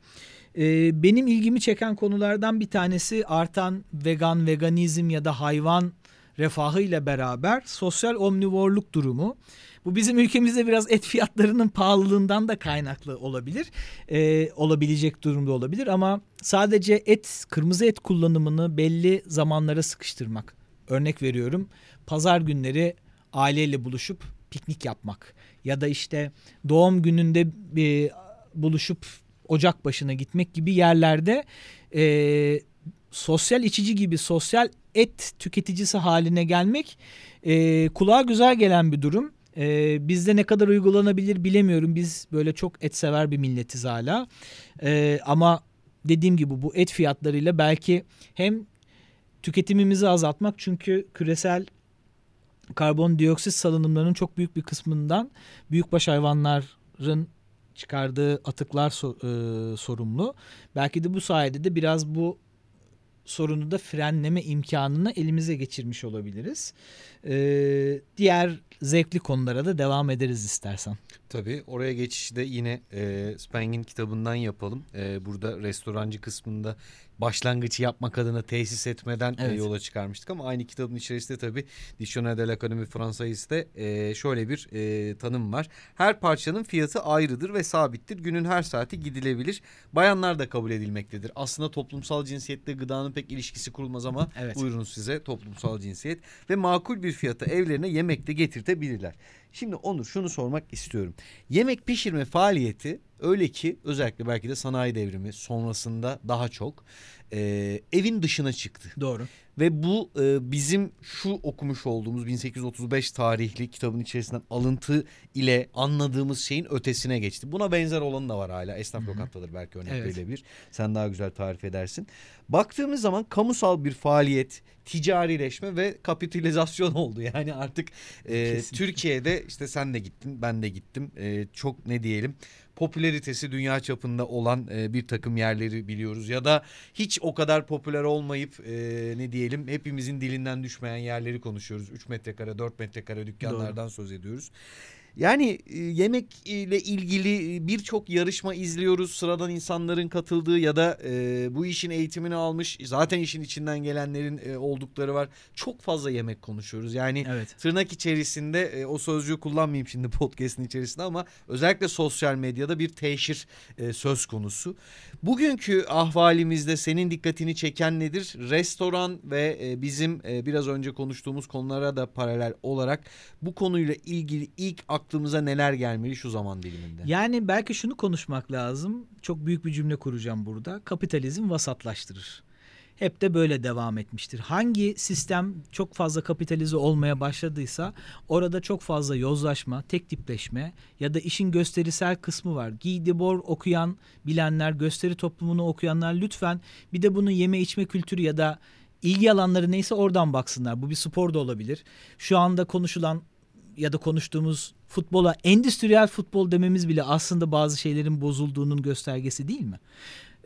Ee, benim ilgimi çeken konulardan bir tanesi artan vegan, veganizm ya da hayvan refahı ile beraber sosyal omnivorluk durumu. Bu bizim ülkemizde biraz et fiyatlarının pahalılığından da kaynaklı olabilir. Ee, olabilecek durumda olabilir ama sadece et, kırmızı et kullanımını belli zamanlara sıkıştırmak. Örnek veriyorum pazar günleri aileyle buluşup piknik yapmak ya da işte doğum gününde bir buluşup ocak başına gitmek gibi yerlerde e, sosyal içici gibi sosyal et tüketicisi haline gelmek e, kulağa güzel gelen bir durum. E, bizde ne kadar uygulanabilir bilemiyorum. Biz böyle çok et sever bir milletiz hala. E, ama dediğim gibi bu et fiyatlarıyla belki hem tüketimimizi azaltmak çünkü küresel karbondioksit salınımlarının çok büyük bir kısmından büyükbaş hayvanların çıkardığı atıklar e, sorumlu. Belki de bu sayede de biraz bu sorunu da frenleme imkanını elimize geçirmiş olabiliriz. Ee, diğer zevkli konulara da devam ederiz istersen. Tabii oraya geçişi de yine e, Speng'in kitabından yapalım. E, burada restorancı kısmında başlangıcı yapmak adına tesis etmeden e, Evet. yola çıkarmıştık ama aynı kitabın içerisinde tabii Dictionnaire de l'Académie Français'te e, şöyle bir e, tanım var. Her parçanın fiyatı ayrıdır ve sabittir. Günün her saati gidilebilir. Bayanlar da kabul edilmektedir. Aslında toplumsal cinsiyetle gıdanın pek ilişkisi kurulmaz ama Evet. buyurun size toplumsal cinsiyet ve makul bir fiyata evlerine yemek de getirtebilirler. Şimdi Onur şunu sormak istiyorum. Yemek pişirme faaliyeti öyle ki özellikle belki de sanayi devrimi sonrasında daha çok e, evin dışına çıktı. Doğru. Ve bu e, bizim şu okumuş olduğumuz 1835 tarihli kitabın içerisinden alıntı ile anladığımız şeyin ötesine geçti. Buna benzer olanı da var hala. Esnaf lokantaları belki örnek Evet. verilebilir. Sen daha güzel tarif edersin. Baktığımız zaman kamusal bir faaliyet, ticarileşme ve kapitalizasyon oldu. Yani artık e, Kesinlikle. Türkiye'de işte sen de gittin, ben de gittim. E, çok ne diyelim popülaritesi dünya çapında olan e, bir takım yerleri biliyoruz ya da hiç o kadar popüler olmayıp e, ne diyelim hepimizin dilinden düşmeyen yerleri konuşuyoruz. 3 metrekare 4 metrekare dükkanlardan söz ediyoruz. Yani e, yemek ile ilgili e, birçok yarışma izliyoruz. Sıradan insanların katıldığı ya da e, bu işin eğitimini almış zaten işin içinden gelenlerin e, oldukları var. Çok fazla yemek konuşuyoruz. Yani Evet. tırnak içerisinde e, o sözcüğü kullanmayayım şimdi podcast'in içerisinde ama özellikle sosyal medyada bir teşhir e, söz konusu. Bugünkü ahvalimizde senin dikkatini çeken nedir? Restoran ve e, bizim e, biraz önce konuştuğumuz konulara da paralel olarak bu konuyla ilgili ilk aklımıza neler gelmeli şu zaman diliminde? Yani belki şunu konuşmak lazım. Çok büyük bir cümle kuracağım burada. Kapitalizm vasatlaştırır. Hep de böyle devam etmiştir. Hangi sistem çok fazla kapitalize olmaya başladıysa orada çok fazla yozlaşma, tek tipleşme ya da işin gösterisel kısmı var. Guy Debord okuyan bilenler, gösteri toplumunu okuyanlar lütfen bir de bunu yeme içme kültürü ya da ilgi alanları neyse oradan baksınlar. Bu bir spor da olabilir. Şu anda konuşulan ya da konuştuğumuz futbola endüstriyel futbol dememiz bile aslında bazı şeylerin bozulduğunun göstergesi değil mi?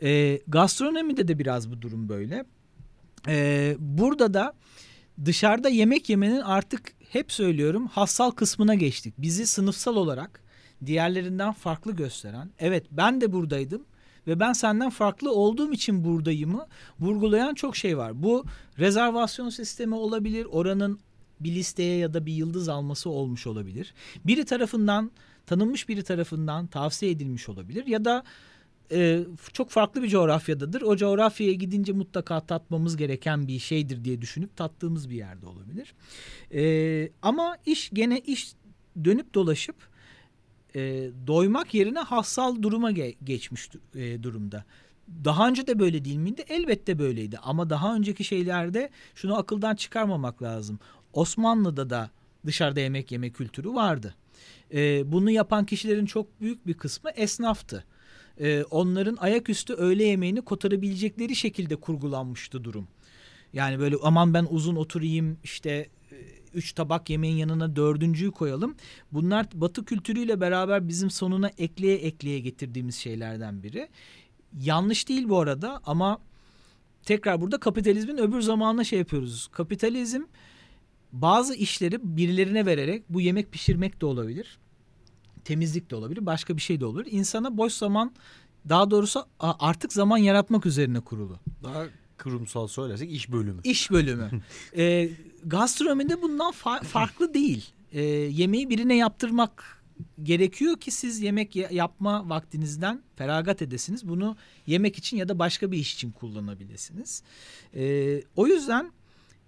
Ee, gastronomide de biraz bu durum böyle. Ee, burada da dışarıda yemek yemenin artık hep söylüyorum hassal kısmına geçtik. Bizi sınıfsal olarak diğerlerinden farklı gösteren, evet ben de buradaydım ve ben senden farklı olduğum için buradayımı vurgulayan çok şey var. Bu rezervasyon sistemi olabilir, oranın bir listeye ya da bir yıldız alması olmuş olabilir. Biri tarafından, tanınmış biri tarafından tavsiye edilmiş olabilir ya da e, çok farklı bir coğrafyadadır. O coğrafyaya gidince mutlaka tatmamız gereken bir şeydir diye düşünüp tattığımız bir yerde olabilir. E, ama iş gene iş dönüp dolaşıp e, doymak yerine hassal duruma ge- geçmiş e, durumda. Daha önce de böyle değil miydi? Elbette böyleydi. Ama daha önceki şeylerde şunu akıldan çıkarmamak lazım. Osmanlı'da da dışarıda yemek yeme kültürü vardı. E, bunu yapan kişilerin çok büyük bir kısmı esnaftı e, onların ayaküstü öğle yemeğini kotarabilecekleri şekilde kurgulanmıştı durum. Yani böyle aman ben uzun oturayım işte e, üç tabak yemeğin yanına dördüncüyü koyalım. Bunlar batı kültürüyle beraber bizim sonuna ekleye ekleye getirdiğimiz şeylerden biri. Yanlış değil bu arada ama tekrar burada kapitalizmin öbür zamanına şey yapıyoruz. Kapitalizm bazı işleri birilerine vererek bu yemek pişirmek de olabilir temizlik de olabilir, başka bir şey de olabilir. İnsana boş zaman daha doğrusu artık zaman yaratmak üzerine kurulu. Daha kurumsal söylersek iş bölümü. İş bölümü. e, gastronomide bundan fa- farklı değil. E, yemeği birine yaptırmak gerekiyor ki siz yemek yapma vaktinizden feragat edesiniz. Bunu yemek için ya da başka bir iş için kullanabilirsiniz. E, o yüzden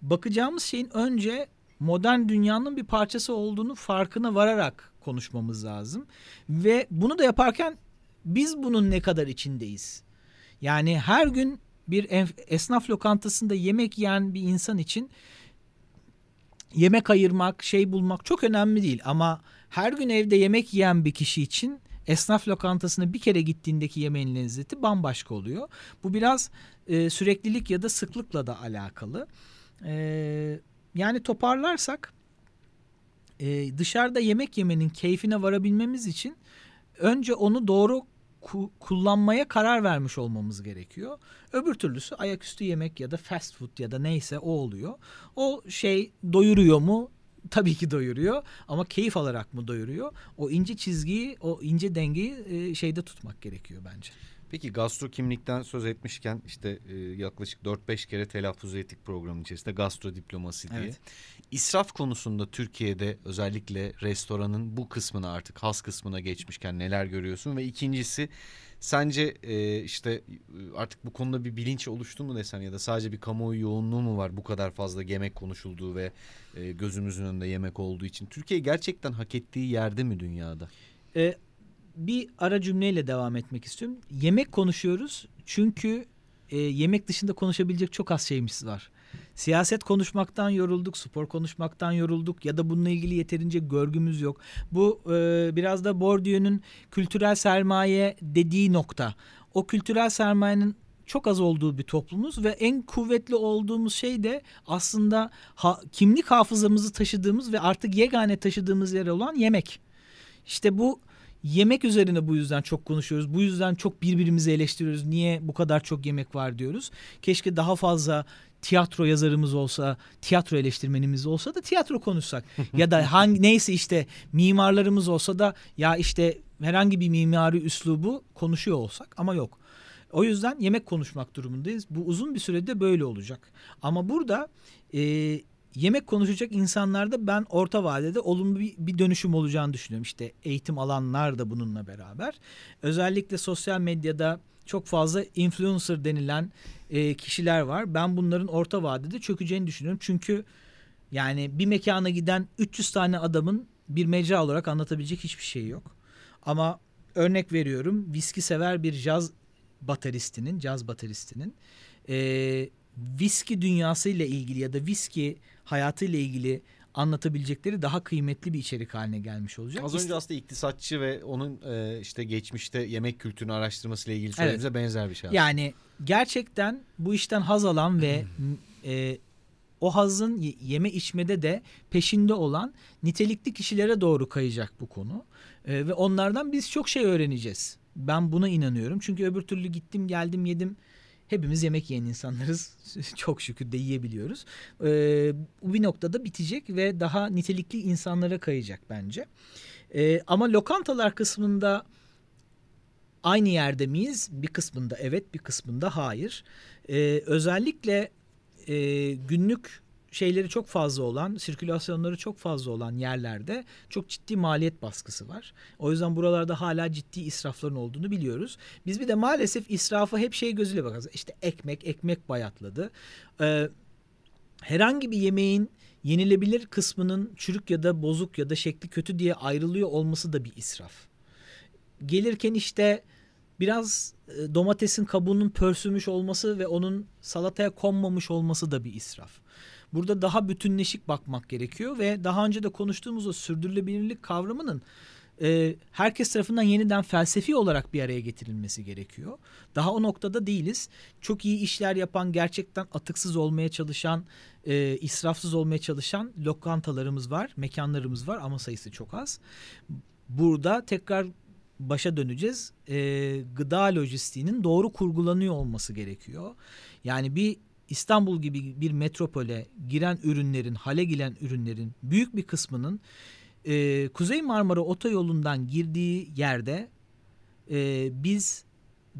bakacağımız şeyin önce modern dünyanın bir parçası olduğunu farkına vararak konuşmamız lazım. Ve bunu da yaparken biz bunun ne kadar içindeyiz? Yani her gün bir esnaf lokantasında yemek yiyen bir insan için yemek ayırmak, şey bulmak çok önemli değil. Ama her gün evde yemek yiyen bir kişi için esnaf lokantasına bir kere gittiğindeki yemeğin lezzeti bambaşka oluyor. Bu biraz e, süreklilik ya da sıklıkla da alakalı. E, yani toparlarsak e, dışarıda yemek yemenin keyfine varabilmemiz için önce onu doğru ku- kullanmaya karar vermiş olmamız gerekiyor. Öbür türlüsü ayaküstü yemek ya da fast food ya da neyse o oluyor. O şey doyuruyor mu? Tabii ki doyuruyor ama keyif alarak mı doyuruyor? O ince çizgiyi, o ince dengeyi e, şeyde tutmak gerekiyor bence. Peki gastro kimlikten söz etmişken işte e, yaklaşık 4-5 kere telaffuz ettik programın içerisinde gastro diplomasi diye. Evet. İsraf konusunda Türkiye'de özellikle restoranın bu kısmına artık has kısmına geçmişken neler görüyorsun? Ve ikincisi sence e, işte artık bu konuda bir bilinç oluştu mu desen ya da sadece bir kamuoyu yoğunluğu mu var bu kadar fazla yemek konuşulduğu ve e, gözümüzün önünde yemek olduğu için? Türkiye gerçekten hak ettiği yerde mi dünyada? E, bir ara cümleyle devam etmek istiyorum. Yemek konuşuyoruz çünkü e, yemek dışında konuşabilecek çok az şeyimiz var. Siyaset konuşmaktan yorulduk, spor konuşmaktan yorulduk ya da bununla ilgili yeterince görgümüz yok. Bu e, biraz da Bourdieu'nun kültürel sermaye dediği nokta. O kültürel sermayenin çok az olduğu bir toplumuz ve en kuvvetli olduğumuz şey de aslında ha, kimlik hafızamızı taşıdığımız ve artık yegane taşıdığımız yer olan yemek. İşte bu Yemek üzerine bu yüzden çok konuşuyoruz. Bu yüzden çok birbirimizi eleştiriyoruz. Niye bu kadar çok yemek var diyoruz. Keşke daha fazla tiyatro yazarımız olsa, tiyatro eleştirmenimiz olsa da tiyatro konuşsak. ya da hangi neyse işte mimarlarımız olsa da ya işte herhangi bir mimari üslubu konuşuyor olsak ama yok. O yüzden yemek konuşmak durumundayız. Bu uzun bir sürede böyle olacak. Ama burada e, yemek konuşacak insanlarda ben orta vadede olumlu bir, bir dönüşüm olacağını düşünüyorum. İşte eğitim alanlar da bununla beraber. Özellikle sosyal medyada çok fazla influencer denilen e, kişiler var. Ben bunların orta vadede çökeceğini düşünüyorum. Çünkü yani bir mekana giden 300 tane adamın bir mecra olarak anlatabilecek hiçbir şey yok. Ama örnek veriyorum viski sever bir caz bateristinin, caz bateristinin e, viski dünyasıyla ilgili ya da viski hayatıyla ilgili anlatabilecekleri daha kıymetli bir içerik haline gelmiş olacak. Az önce aslında iktisatçı ve onun e, işte geçmişte yemek kültürünü araştırmasıyla ilgili söylediğimize evet. benzer bir şey. Aslında. Yani gerçekten bu işten haz alan ve e, o hazın yeme içmede de peşinde olan nitelikli kişilere doğru kayacak bu konu. E, ve onlardan biz çok şey öğreneceğiz. Ben buna inanıyorum. Çünkü öbür türlü gittim geldim yedim hepimiz yemek yiyen insanlarız. Çok şükür de yiyebiliyoruz. Ee, bu bir noktada bitecek ve daha nitelikli insanlara kayacak bence. Ee, ama lokantalar kısmında aynı yerde miyiz? Bir kısmında evet, bir kısmında hayır. Ee, özellikle e, günlük şeyleri çok fazla olan, sirkülasyonları çok fazla olan yerlerde çok ciddi maliyet baskısı var. O yüzden buralarda hala ciddi israfların olduğunu biliyoruz. Biz bir de maalesef israfı hep şey gözüyle bakarız. İşte ekmek, ekmek bayatladı. Ee, herhangi bir yemeğin yenilebilir kısmının çürük ya da bozuk ya da şekli kötü diye ayrılıyor olması da bir israf. Gelirken işte biraz e, domatesin kabuğunun pörsümüş olması ve onun salataya konmamış olması da bir israf. Burada daha bütünleşik bakmak gerekiyor ve daha önce de konuştuğumuz o sürdürülebilirlik kavramının e, herkes tarafından yeniden felsefi olarak bir araya getirilmesi gerekiyor. Daha o noktada değiliz. Çok iyi işler yapan, gerçekten atıksız olmaya çalışan, e, israfsız olmaya çalışan lokantalarımız var, mekanlarımız var ama sayısı çok az. Burada tekrar başa döneceğiz. E, gıda lojistiğinin doğru kurgulanıyor olması gerekiyor. Yani bir İstanbul gibi bir metropole giren ürünlerin, hale gelen ürünlerin büyük bir kısmının e, Kuzey Marmara Otoyolu'ndan girdiği yerde e, biz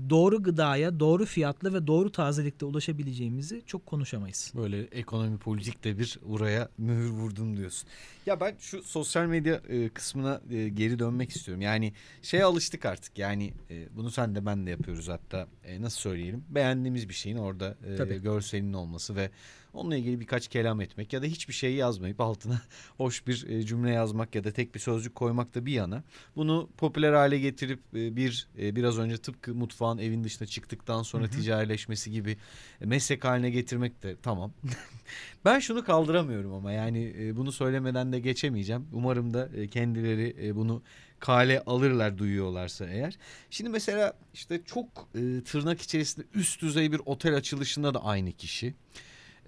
doğru gıdaya doğru fiyatla ve doğru tazelikte ulaşabileceğimizi çok konuşamayız. Böyle ekonomi politik de bir oraya mühür vurdum diyorsun. Ya ben şu sosyal medya e, kısmına e, geri dönmek istiyorum. Yani şeye alıştık artık. Yani e, bunu sen de ben de yapıyoruz hatta. Nasıl söyleyelim? Beğendiğimiz bir şeyin orada e, görselinin olması ve Onunla ilgili birkaç kelam etmek ya da hiçbir şey yazmayıp altına hoş bir e, cümle yazmak ya da tek bir sözcük koymak da bir yana. Bunu popüler hale getirip e, bir e, biraz önce tıpkı mutfağın evin dışına çıktıktan sonra hı hı. ticarileşmesi gibi meslek haline getirmek de tamam. ben şunu kaldıramıyorum ama yani bunu söylemeden de geçemeyeceğim. Umarım da kendileri bunu kale alırlar duyuyorlarsa eğer. Şimdi mesela işte çok e, tırnak içerisinde üst düzey bir otel açılışında da aynı kişi.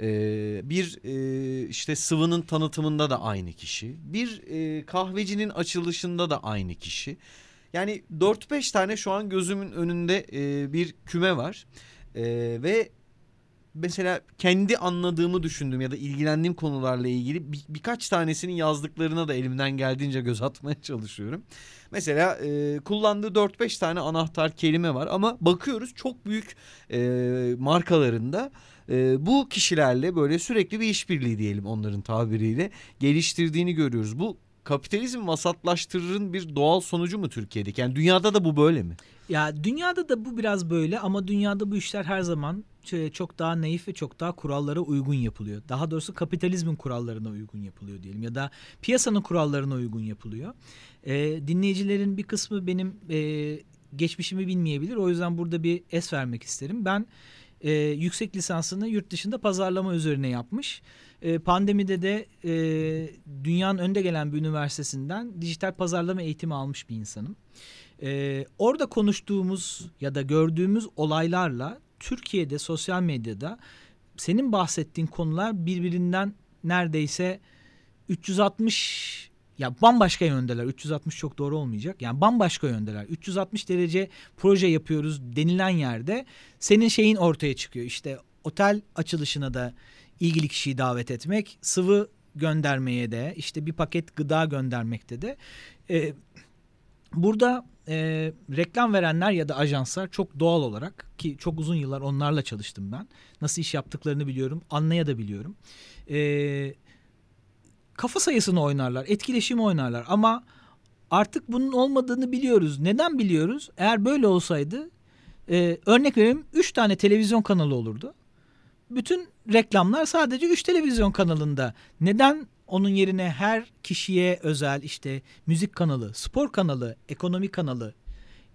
Ee, bir e, işte sıvının tanıtımında da aynı kişi. Bir e, kahvecinin açılışında da aynı kişi. Yani 4-5 tane şu an gözümün önünde e, bir küme var. E, ve mesela kendi anladığımı düşündüğüm ya da ilgilendiğim konularla ilgili bir, birkaç tanesinin yazdıklarına da elimden geldiğince göz atmaya çalışıyorum. Mesela e, kullandığı 4-5 tane anahtar kelime var ama bakıyoruz çok büyük e, markalarında e, bu kişilerle böyle sürekli bir işbirliği diyelim onların tabiriyle geliştirdiğini görüyoruz. Bu kapitalizm vasatlaştırırın bir doğal sonucu mu Türkiye'deki? Yani dünyada da bu böyle mi? Ya dünyada da bu biraz böyle ama dünyada bu işler her zaman çok daha naif ve çok daha kurallara uygun yapılıyor. Daha doğrusu kapitalizmin kurallarına uygun yapılıyor diyelim ya da piyasanın kurallarına uygun yapılıyor. Ee, dinleyicilerin bir kısmı benim e, geçmişimi bilmeyebilir. O yüzden burada bir es vermek isterim. Ben e, yüksek lisansını yurt dışında pazarlama üzerine yapmış. E, pandemide de e, dünyanın önde gelen bir üniversitesinden dijital pazarlama eğitimi almış bir insanım. E, orada konuştuğumuz ya da gördüğümüz olaylarla Türkiye'de sosyal medyada senin bahsettiğin konular birbirinden neredeyse 360 ya bambaşka yöndeler. 360 çok doğru olmayacak. Yani bambaşka yöndeler. 360 derece proje yapıyoruz denilen yerde senin şeyin ortaya çıkıyor. İşte otel açılışına da ilgili kişiyi davet etmek, sıvı göndermeye de, işte bir paket gıda göndermekte de. Ee, burada e, reklam verenler ya da ajanslar çok doğal olarak ki çok uzun yıllar onlarla çalıştım ben. Nasıl iş yaptıklarını biliyorum, anlayabiliyorum. Eee kafa sayısını oynarlar, etkileşimi oynarlar ama artık bunun olmadığını biliyoruz. Neden biliyoruz? Eğer böyle olsaydı e, örnek vereyim 3 tane televizyon kanalı olurdu. Bütün reklamlar sadece 3 televizyon kanalında. Neden onun yerine her kişiye özel işte müzik kanalı, spor kanalı, ekonomi kanalı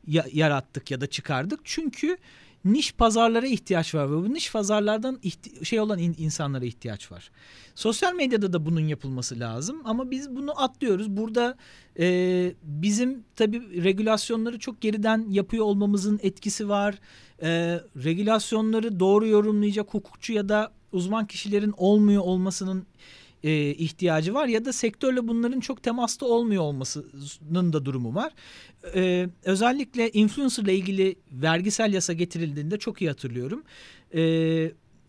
ya- yarattık ya da çıkardık? Çünkü niş pazarlara ihtiyaç var ve bu niş pazarlardan şey olan in- insanlara ihtiyaç var. Sosyal medyada da bunun yapılması lazım ama biz bunu atlıyoruz. Burada e, bizim tabii regülasyonları çok geriden yapıyor olmamızın etkisi var. E, regülasyonları doğru yorumlayacak hukukçu ya da uzman kişilerin olmuyor olmasının e, ihtiyacı var ya da sektörle bunların çok temasta olmuyor olmasının da durumu var. E, özellikle influencer ile ilgili vergisel yasa getirildiğinde çok iyi hatırlıyorum. E,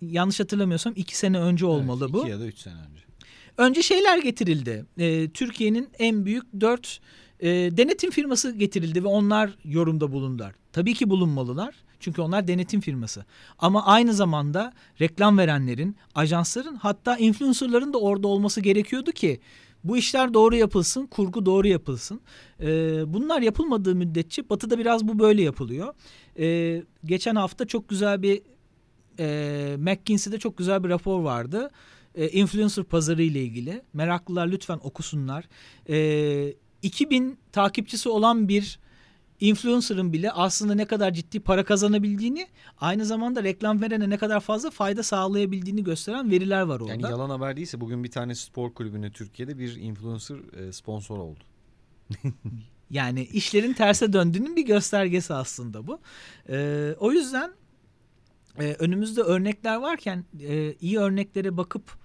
yanlış hatırlamıyorsam iki sene önce olmalı evet, bu. İki ya da üç sene önce. Önce şeyler getirildi. E, Türkiye'nin en büyük dört e, denetim firması getirildi ve onlar yorumda bulundular. Tabii ki bulunmalılar. Çünkü onlar denetim firması. Ama aynı zamanda reklam verenlerin, ajansların hatta influencerların da orada olması gerekiyordu ki bu işler doğru yapılsın, kurgu doğru yapılsın. Ee, bunlar yapılmadığı müddetçe Batı'da biraz bu böyle yapılıyor. Ee, geçen hafta çok güzel bir e, McKinsey'de çok güzel bir rapor vardı. E, influencer pazarı ile ilgili. Meraklılar lütfen okusunlar. E, 2000 takipçisi olan bir influencer'ın bile aslında ne kadar ciddi para kazanabildiğini aynı zamanda reklam verene ne kadar fazla fayda sağlayabildiğini gösteren veriler var orada. Yani yalan haber değilse bugün bir tane spor kulübüne Türkiye'de bir influencer e, sponsor oldu. yani işlerin terse döndüğünün bir göstergesi aslında bu. Ee, o yüzden e, önümüzde örnekler varken e, iyi örneklere bakıp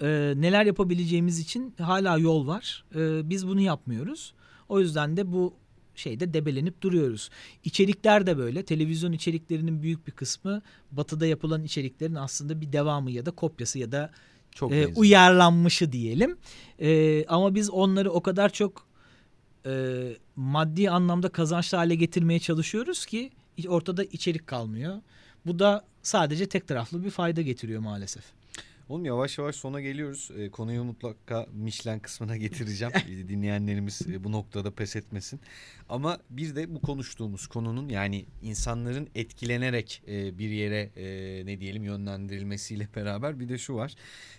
e, neler yapabileceğimiz için hala yol var. E, biz bunu yapmıyoruz. O yüzden de bu şeyde debelenip duruyoruz. İçerikler de böyle. Televizyon içeriklerinin büyük bir kısmı batıda yapılan içeriklerin aslında bir devamı ya da kopyası ya da Çok e, uyarlanmışı diyelim. E, ama biz onları o kadar çok e, maddi anlamda kazançlı hale getirmeye çalışıyoruz ki ortada içerik kalmıyor. Bu da sadece tek taraflı bir fayda getiriyor maalesef. Oğlum yavaş yavaş sona geliyoruz. E, konuyu mutlaka Michelin kısmına getireceğim. Dinleyenlerimiz e, bu noktada pes etmesin. Ama bir de bu konuştuğumuz konunun yani insanların etkilenerek e, bir yere e, ne diyelim yönlendirilmesiyle beraber bir de şu var.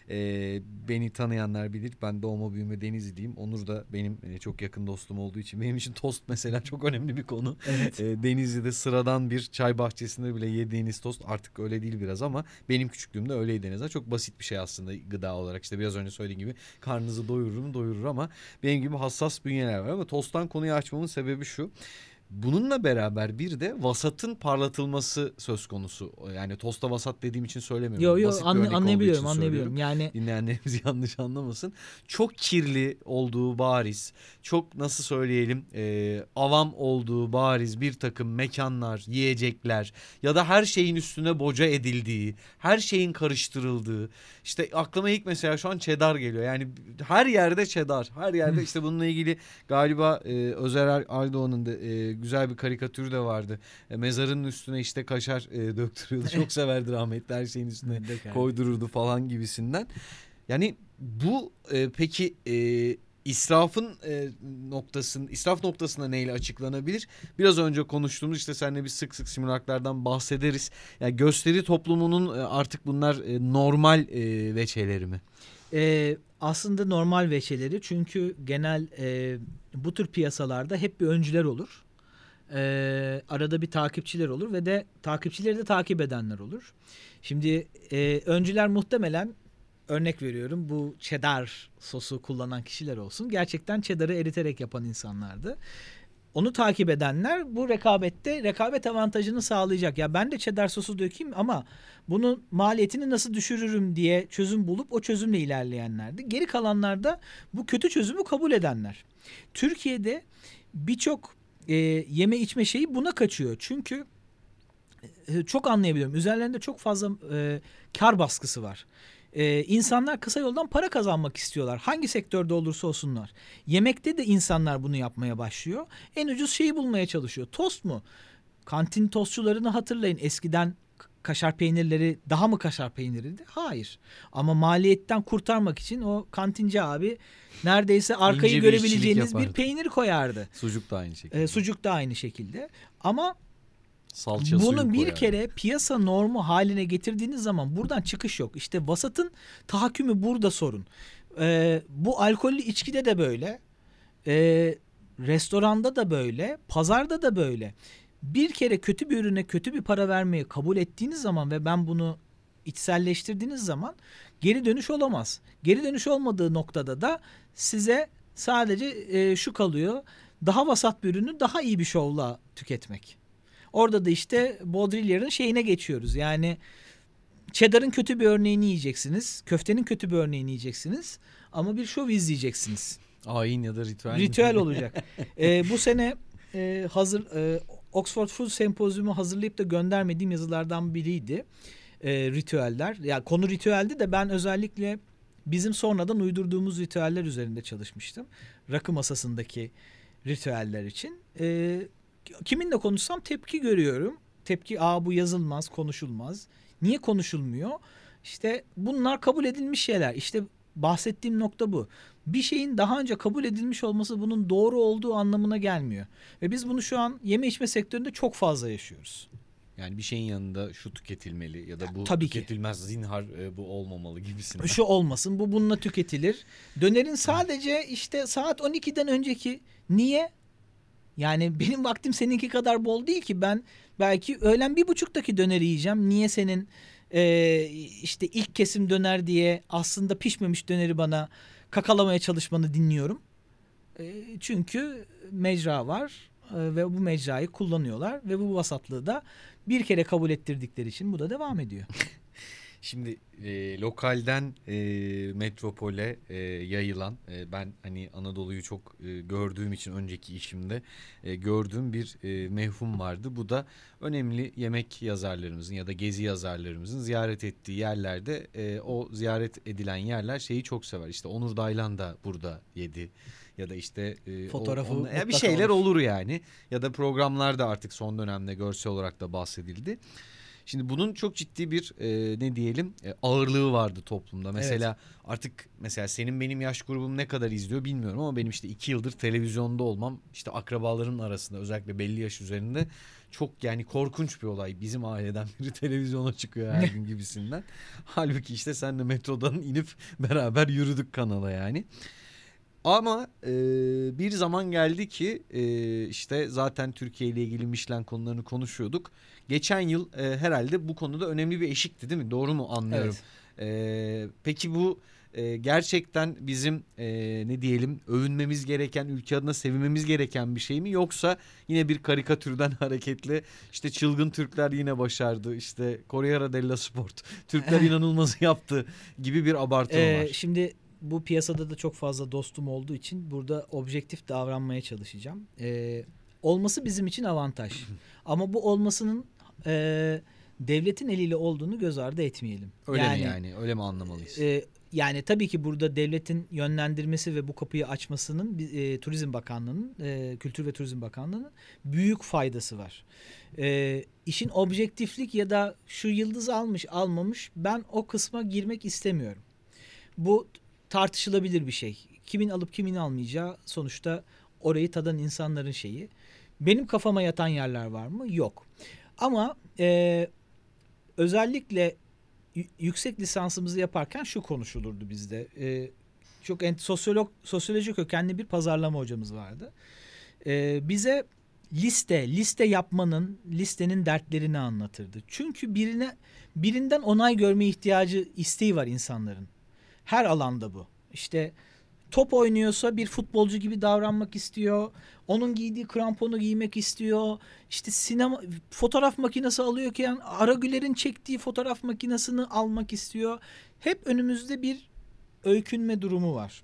E, beni tanıyanlar bilir. Ben doğma büyüme Denizliyim. Onur da benim e, çok yakın dostum olduğu için benim için tost mesela çok önemli bir konu. Evet. E, Denizli'de sıradan bir çay bahçesinde bile yediğiniz tost artık öyle değil biraz ama benim küçüklüğümde öyleydi en azından. Çok basit bir şey aslında gıda olarak. işte biraz önce söylediğim gibi karnınızı doyurur mu doyurur ama benim gibi hassas bünyeler var ama tosttan konuyu açmamın sebebi şu. Bununla beraber bir de vasatın parlatılması söz konusu. Yani tosta vasat dediğim için söylemiyorum. Yo yo Basit bir anla, anlayabiliyorum anlayabiliyorum. Yani Dinleyenlerimiz yanlış anlamasın. Çok kirli olduğu bariz, çok nasıl söyleyelim e, avam olduğu bariz bir takım mekanlar, yiyecekler ya da her şeyin üstüne boca edildiği, her şeyin karıştırıldığı. İşte aklıma ilk mesela şu an çedar geliyor. Yani her yerde çedar, her yerde işte bununla ilgili galiba e, Özer Aydoğan'ın da e, güzel bir karikatürü de vardı. E, mezarın üstüne işte kaşar e, döktürüyordu. Çok severdi rahmetli her şeyin üstüne koydururdu falan gibisinden. Yani bu e, peki e, israfın e, noktasın israf noktasında neyle açıklanabilir? Biraz önce konuştuğumuz işte seninle bir sık sık simülaklardan bahsederiz. Yani gösteri toplumunun e, artık bunlar e, normal e, veçeleri mi? e, aslında normal veçeleri çünkü genel e, bu tür piyasalarda hep bir öncüler olur. E, arada bir takipçiler olur ve de takipçileri de takip edenler olur. Şimdi e, öncüler muhtemelen örnek veriyorum bu cheddar sosu kullanan kişiler olsun. Gerçekten cheddar'ı eriterek yapan insanlardı. Onu takip edenler bu rekabette rekabet avantajını sağlayacak. Ya ben de cheddar sosu dökeyim ama bunun maliyetini nasıl düşürürüm diye çözüm bulup o çözümle ilerleyenlerdi. Geri kalanlar da bu kötü çözümü kabul edenler. Türkiye'de birçok e, yeme içme şeyi buna kaçıyor. Çünkü e, çok anlayabiliyorum. Üzerlerinde çok fazla e, kar baskısı var. Ee, insanlar kısa yoldan para kazanmak istiyorlar. Hangi sektörde olursa olsunlar. Yemekte de insanlar bunu yapmaya başlıyor. En ucuz şeyi bulmaya çalışıyor. Tost mu? Kantin tostçularını hatırlayın. Eskiden kaşar peynirleri daha mı kaşar peyniriydi? Hayır. Ama maliyetten kurtarmak için o kantinci abi neredeyse arkayı İnce görebileceğiniz bir peynir koyardı. Sucuk da aynı şekilde. Ee, sucuk da aynı şekilde. Ama Salça bunu bir koyar. kere piyasa normu haline getirdiğiniz zaman buradan çıkış yok. İşte vasatın tahakkümü burada sorun. Ee, bu alkollü içkide de böyle. Ee, restoranda da böyle. Pazarda da böyle. Bir kere kötü bir ürüne kötü bir para vermeyi kabul ettiğiniz zaman ve ben bunu içselleştirdiğiniz zaman geri dönüş olamaz. Geri dönüş olmadığı noktada da size sadece e, şu kalıyor. Daha vasat bir ürünü daha iyi bir şovla tüketmek. Orada da işte Baudrillard'ın şeyine geçiyoruz. Yani Cheddar'ın kötü bir örneğini yiyeceksiniz. Köftenin kötü bir örneğini yiyeceksiniz. Ama bir şov izleyeceksiniz. Ayin ya da ritüel. Ritüel olacak. Ee, bu sene e, hazır e, Oxford Food Sempozyumu hazırlayıp da göndermediğim yazılardan biriydi. E, ritüeller. Yani konu ritüeldi de ben özellikle bizim sonradan uydurduğumuz ritüeller üzerinde çalışmıştım. Rakı masasındaki ritüeller için. E, kiminle konuşsam tepki görüyorum. Tepki aa bu yazılmaz, konuşulmaz. Niye konuşulmuyor? İşte bunlar kabul edilmiş şeyler. İşte bahsettiğim nokta bu. Bir şeyin daha önce kabul edilmiş olması bunun doğru olduğu anlamına gelmiyor. Ve biz bunu şu an yeme içme sektöründe çok fazla yaşıyoruz. Yani bir şeyin yanında şu tüketilmeli ya da bu tabii ki. tüketilmez zinhar e, bu olmamalı gibisinden. Şu olmasın, bu bununla tüketilir. Dönerin sadece işte saat 12'den önceki niye? Yani benim vaktim seninki kadar bol değil ki. Ben belki öğlen bir buçuktaki döneri yiyeceğim. Niye senin e, işte ilk kesim döner diye aslında pişmemiş döneri bana kakalamaya çalışmanı dinliyorum. E, çünkü mecra var e, ve bu mecrayı kullanıyorlar ve bu vasatlığı da bir kere kabul ettirdikleri için bu da devam ediyor. Şimdi e, lokalden e, metropole e, yayılan e, ben hani Anadolu'yu çok e, gördüğüm için önceki işimde e, gördüğüm bir e, mevhum vardı. Bu da önemli yemek yazarlarımızın ya da gezi yazarlarımızın ziyaret ettiği yerlerde e, o ziyaret edilen yerler şeyi çok sever. İşte Onur Daylan da burada yedi ya da işte e, o- Fotoğrafı onunla- ya bir şeyler olur. olur yani ya da programlarda artık son dönemde görsel olarak da bahsedildi. Şimdi bunun çok ciddi bir e, ne diyelim e, ağırlığı vardı toplumda. Mesela artık mesela senin benim yaş grubum ne kadar izliyor bilmiyorum ama benim işte iki yıldır televizyonda olmam işte akrabaların arasında özellikle belli yaş üzerinde çok yani korkunç bir olay. Bizim aileden biri televizyona çıkıyor her gün gibisinden. Halbuki işte sen de metrodan inip beraber yürüdük kanala yani. Ama e, bir zaman geldi ki e, işte zaten Türkiye ile ilgili Michelin konularını konuşuyorduk. Geçen yıl e, herhalde bu konuda önemli bir eşikti değil mi? Doğru mu anlıyorum? E, peki bu e, gerçekten bizim e, ne diyelim övünmemiz gereken, ülke adına sevinmemiz gereken bir şey mi? Yoksa yine bir karikatürden hareketle işte çılgın Türkler yine başardı. İşte Corriere dello Sport. Türkler inanılmaz yaptı gibi bir abartı Ee, var? şimdi bu piyasada da çok fazla dostum olduğu için burada objektif davranmaya çalışacağım. Ee, olması bizim için avantaj. Ama bu olmasının e, devletin eliyle olduğunu göz ardı etmeyelim. Öyle mi yani? Öyle mi anlamalıyız? e, yani tabii ki burada devletin yönlendirmesi ve bu kapıyı açmasının e, Turizm Bakanlığı'nın, e, Kültür ve Turizm Bakanlığı'nın büyük faydası var. E, işin objektiflik ya da şu yıldız almış almamış ben o kısma girmek istemiyorum. Bu tartışılabilir bir şey. Kimin alıp kimin almayacağı sonuçta orayı tadan insanların şeyi. Benim kafama yatan yerler var mı? Yok. Ama e, özellikle yüksek lisansımızı yaparken şu konuşulurdu bizde. E, çok ent- sosyolog sosyoloji kökenli bir pazarlama hocamız vardı. E, bize liste liste yapmanın listenin dertlerini anlatırdı. Çünkü birine birinden onay görme ihtiyacı isteği var insanların. Her alanda bu. İşte top oynuyorsa bir futbolcu gibi davranmak istiyor. Onun giydiği kramponu giymek istiyor. İşte sinema fotoğraf makinesi alıyorken Aragüler'in çektiği fotoğraf makinesini almak istiyor. Hep önümüzde bir öykünme durumu var.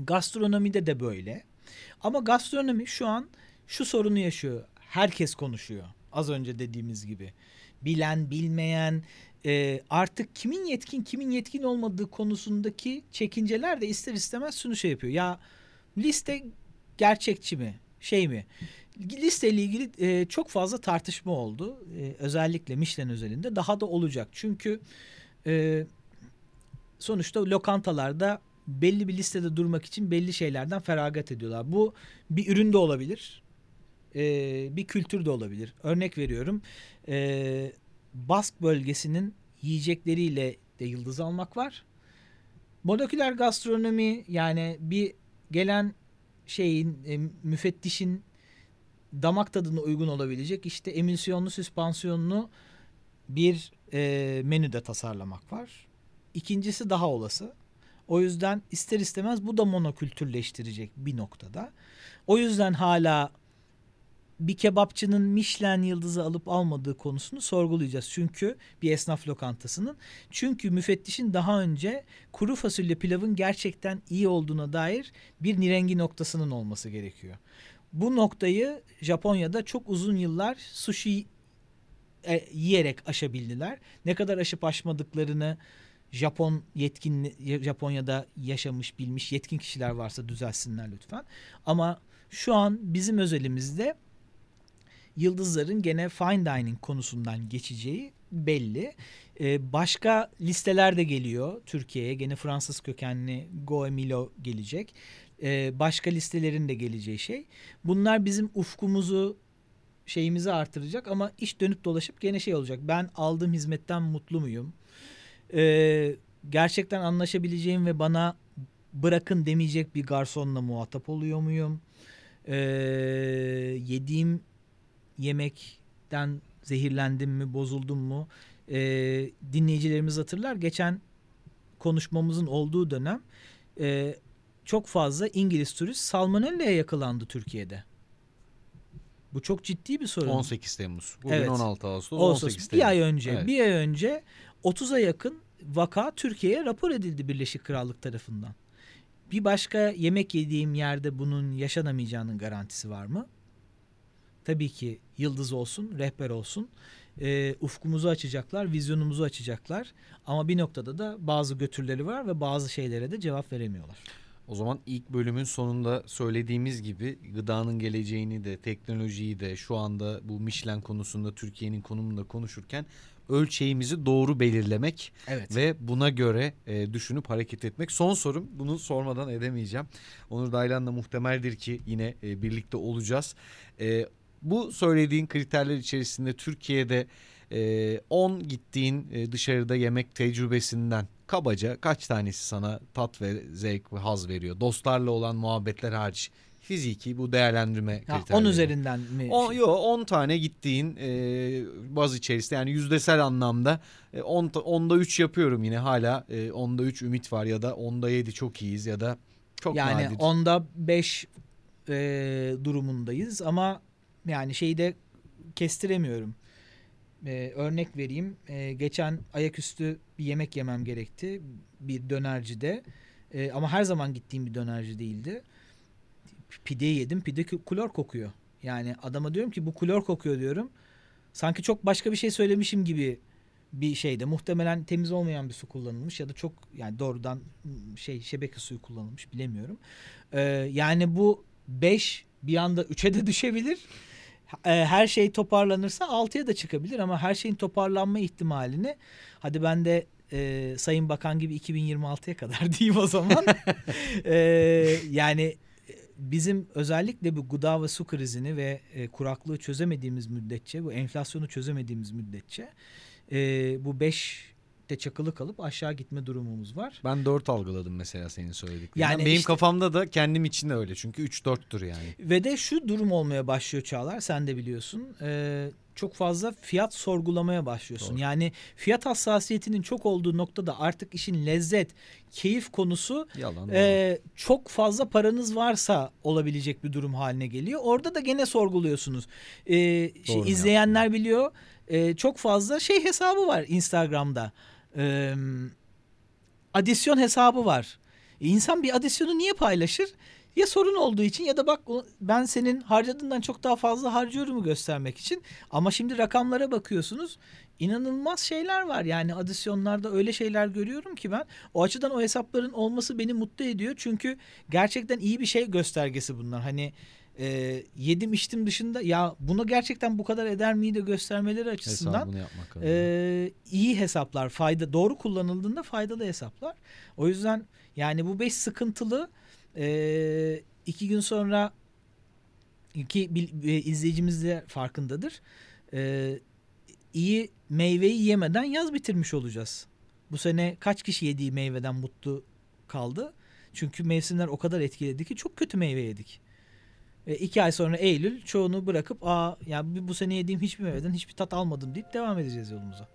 Gastronomide de böyle. Ama gastronomi şu an şu sorunu yaşıyor. Herkes konuşuyor. Az önce dediğimiz gibi. Bilen, bilmeyen, e, artık kimin yetkin, kimin yetkin olmadığı konusundaki çekinceler de ister istemez şunu şey yapıyor. Ya liste gerçekçi mi, şey mi? Listeyle ilgili e, çok fazla tartışma oldu. E, özellikle Michelin özelinde daha da olacak. Çünkü e, sonuçta lokantalarda belli bir listede durmak için belli şeylerden feragat ediyorlar. Bu bir ürün de olabilir. e, bir kültür de olabilir. Örnek veriyorum. E, Bask bölgesinin yiyecekleriyle de yıldız almak var. Moleküler gastronomi yani bir gelen şeyin e, müfettişin damak tadına uygun olabilecek işte emülsiyonlu süspansiyonlu bir e, menüde tasarlamak var. İkincisi daha olası. O yüzden ister istemez bu da monokültürleştirecek bir noktada. O yüzden hala bir kebapçının Michelin yıldızı alıp almadığı konusunu sorgulayacağız. Çünkü bir esnaf lokantasının. Çünkü müfettişin daha önce kuru fasulye pilavın gerçekten iyi olduğuna dair bir nirengi noktasının olması gerekiyor. Bu noktayı Japonya'da çok uzun yıllar sushi e, yiyerek aşabildiler. Ne kadar aşıp aşmadıklarını Japon yetkin Japonya'da yaşamış bilmiş yetkin kişiler varsa düzelsinler lütfen. Ama şu an bizim özelimizde yıldızların gene fine dining konusundan geçeceği belli. Ee, başka listeler de geliyor Türkiye'ye. Gene Fransız kökenli Goemilo gelecek. Ee, başka listelerin de geleceği şey. Bunlar bizim ufkumuzu şeyimizi artıracak ama iş dönüp dolaşıp gene şey olacak. Ben aldığım hizmetten mutlu muyum? Ee, gerçekten anlaşabileceğim ve bana bırakın demeyecek bir garsonla muhatap oluyor muyum? Ee, yediğim yemekten zehirlendim mi, bozuldum mu? Ee, dinleyicilerimiz hatırlar. Geçen konuşmamızın olduğu dönem e, çok fazla İngiliz turist salmonella'ya yakalandı Türkiye'de. Bu çok ciddi bir sorun. 18 Temmuz. Bugün Evet. 16 Ağustos, Ağustos, 18 Temmuz. bir ay önce, Evet. bir ay önce 30'a yakın vaka Türkiye'ye rapor edildi Birleşik Krallık tarafından. Bir başka yemek yediğim yerde bunun yaşanamayacağının garantisi var mı? Tabii ki yıldız olsun, rehber olsun. Ee, ufkumuzu açacaklar, vizyonumuzu açacaklar. Ama bir noktada da bazı götürleri var ve bazı şeylere de cevap veremiyorlar. O zaman ilk bölümün sonunda söylediğimiz gibi gıdanın geleceğini de teknolojiyi de şu anda bu Michelin konusunda Türkiye'nin konumunu da konuşurken ölçeğimizi doğru belirlemek Evet. ve buna göre e, düşünüp hareket etmek. Son sorum bunu sormadan edemeyeceğim. Onur Daylan'la muhtemeldir ki yine e, birlikte olacağız. E, bu söylediğin kriterler içerisinde Türkiye'de e, 10 gittiğin e, dışarıda yemek tecrübesinden kabaca kaç tanesi sana tat ve zevk ve haz veriyor? Dostlarla olan muhabbetler hariç. Fiziki bu değerlendirme Ha, kriterleri. 10 üzerinden mi? O, yo 10 tane gittiğin e, baz içerisinde yani yüzdesel anlamda e, 10 ta- onda 3 yapıyorum yine hala e, onda 3 ümit var ya da onda 7 çok iyiyiz ya da çok yani nadir. onda 5 e, durumundayız ama yani şeyi de kestiremiyorum. E, örnek vereyim. E, geçen ayaküstü bir yemek yemem gerekti bir dönercide. E, ama her zaman gittiğim bir dönerci değildi. Pide yedim. Pide klor kokuyor. Yani adama diyorum ki bu klor kokuyor diyorum. Sanki çok başka bir şey söylemişim gibi bir şeyde. Muhtemelen temiz olmayan bir su kullanılmış ya da çok yani doğrudan şey şebeke suyu kullanılmış bilemiyorum. Ee, yani bu 5 bir anda 3'e de düşebilir. Ee, Her şey toparlanırsa 6'ya da çıkabilir ama her şeyin toparlanma ihtimalini hadi ben de e, Sayın Bakan gibi 2026'ya kadar diyeyim o zaman. Ee, yani e, bizim özellikle bu gıda ve su krizini ve e, kuraklığı çözemediğimiz müddetçe, bu enflasyonu çözemediğimiz müddetçe e, bu 5 de çakılı kalıp aşağı gitme durumumuz var. Ben 4 algıladım mesela senin söylediklerinden. Yani Benim işte- kafamda da kendim için de öyle çünkü 3-4'tür yani. Ve de şu durum olmaya başlıyor Çağlar sen de biliyorsun. Ee, çok fazla fiyat sorgulamaya başlıyorsun. Doğru. Yani fiyat hassasiyetinin çok olduğu noktada artık işin lezzet, keyif konusu Yalan. e, çok fazla paranız varsa olabilecek bir durum haline geliyor. Orada da gene sorguluyorsunuz. Ee, şey, izleyenler biliyor. Ee, çok fazla şey hesabı var Instagram'da. Ee, adisyon hesabı var. E, İnsan bir adisyonu niye paylaşır? Ya sorun olduğu için ya da bak ben senin harcadığından çok daha fazla harcıyorumu göstermek için. Ama şimdi rakamlara bakıyorsunuz. inanılmaz şeyler var. Yani adisyonlarda öyle şeyler görüyorum ki ben. O açıdan o hesapların olması beni mutlu ediyor. Çünkü gerçekten iyi bir şey göstergesi bunlar. Hani e, yedim içtim dışında ya bunu gerçekten bu kadar eder miydi göstermeleri açısından e, iyi hesaplar, fayda doğru kullanıldığında faydalı hesaplar. O yüzden yani bu beş sıkıntılı e, iki gün sonra iki bil- e, izleyicimiz de farkındadır. E, iyi meyveyi yemeden yaz bitirmiş olacağız. Bu sene kaç kişi yediği meyveden mutlu kaldı? Çünkü mevsimler o kadar etkiledi ki çok kötü meyve yedik. E, iki ay sonra Eylül çoğunu bırakıp aa ya bu sene yediğim hiçbir meyveden hiçbir tat almadım deyip devam edeceğiz yolumuza.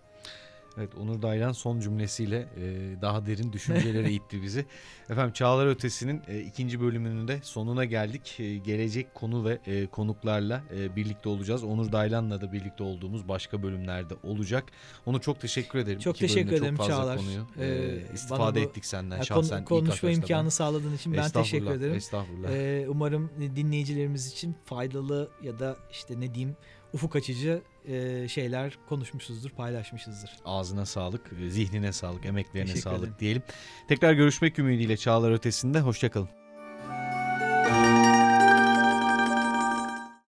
Evet Onur Daylan son cümlesiyle e, daha derin düşüncelere itti bizi. Efendim Çağlar Ötesi'nin e, ikinci bölümünün de sonuna geldik. E, gelecek konu ve e, konuklarla e, birlikte olacağız. Onur Daylan'la da birlikte olduğumuz başka bölümlerde olacak. Onu çok teşekkür ederim. Çok İki teşekkür ederim çok fazla Çağlar. Konuyu, e, Ee, istifade bu- ettik senden şahsen. konu- konuşma imkanı sağladığın için ben teşekkür ederim. Estağfurullah. Ee, umarım dinleyicilerimiz için faydalı ya da işte ne diyeyim ufuk açıcı e, şeyler konuşmuşuzdur, paylaşmışızdır. Ağzına sağlık, e, zihnine sağlık, emeklerine Teşekkür sağlık ederim. diyelim. Tekrar görüşmek ümidiyle Çağlar Ötesi'nde. Hoşçakalın.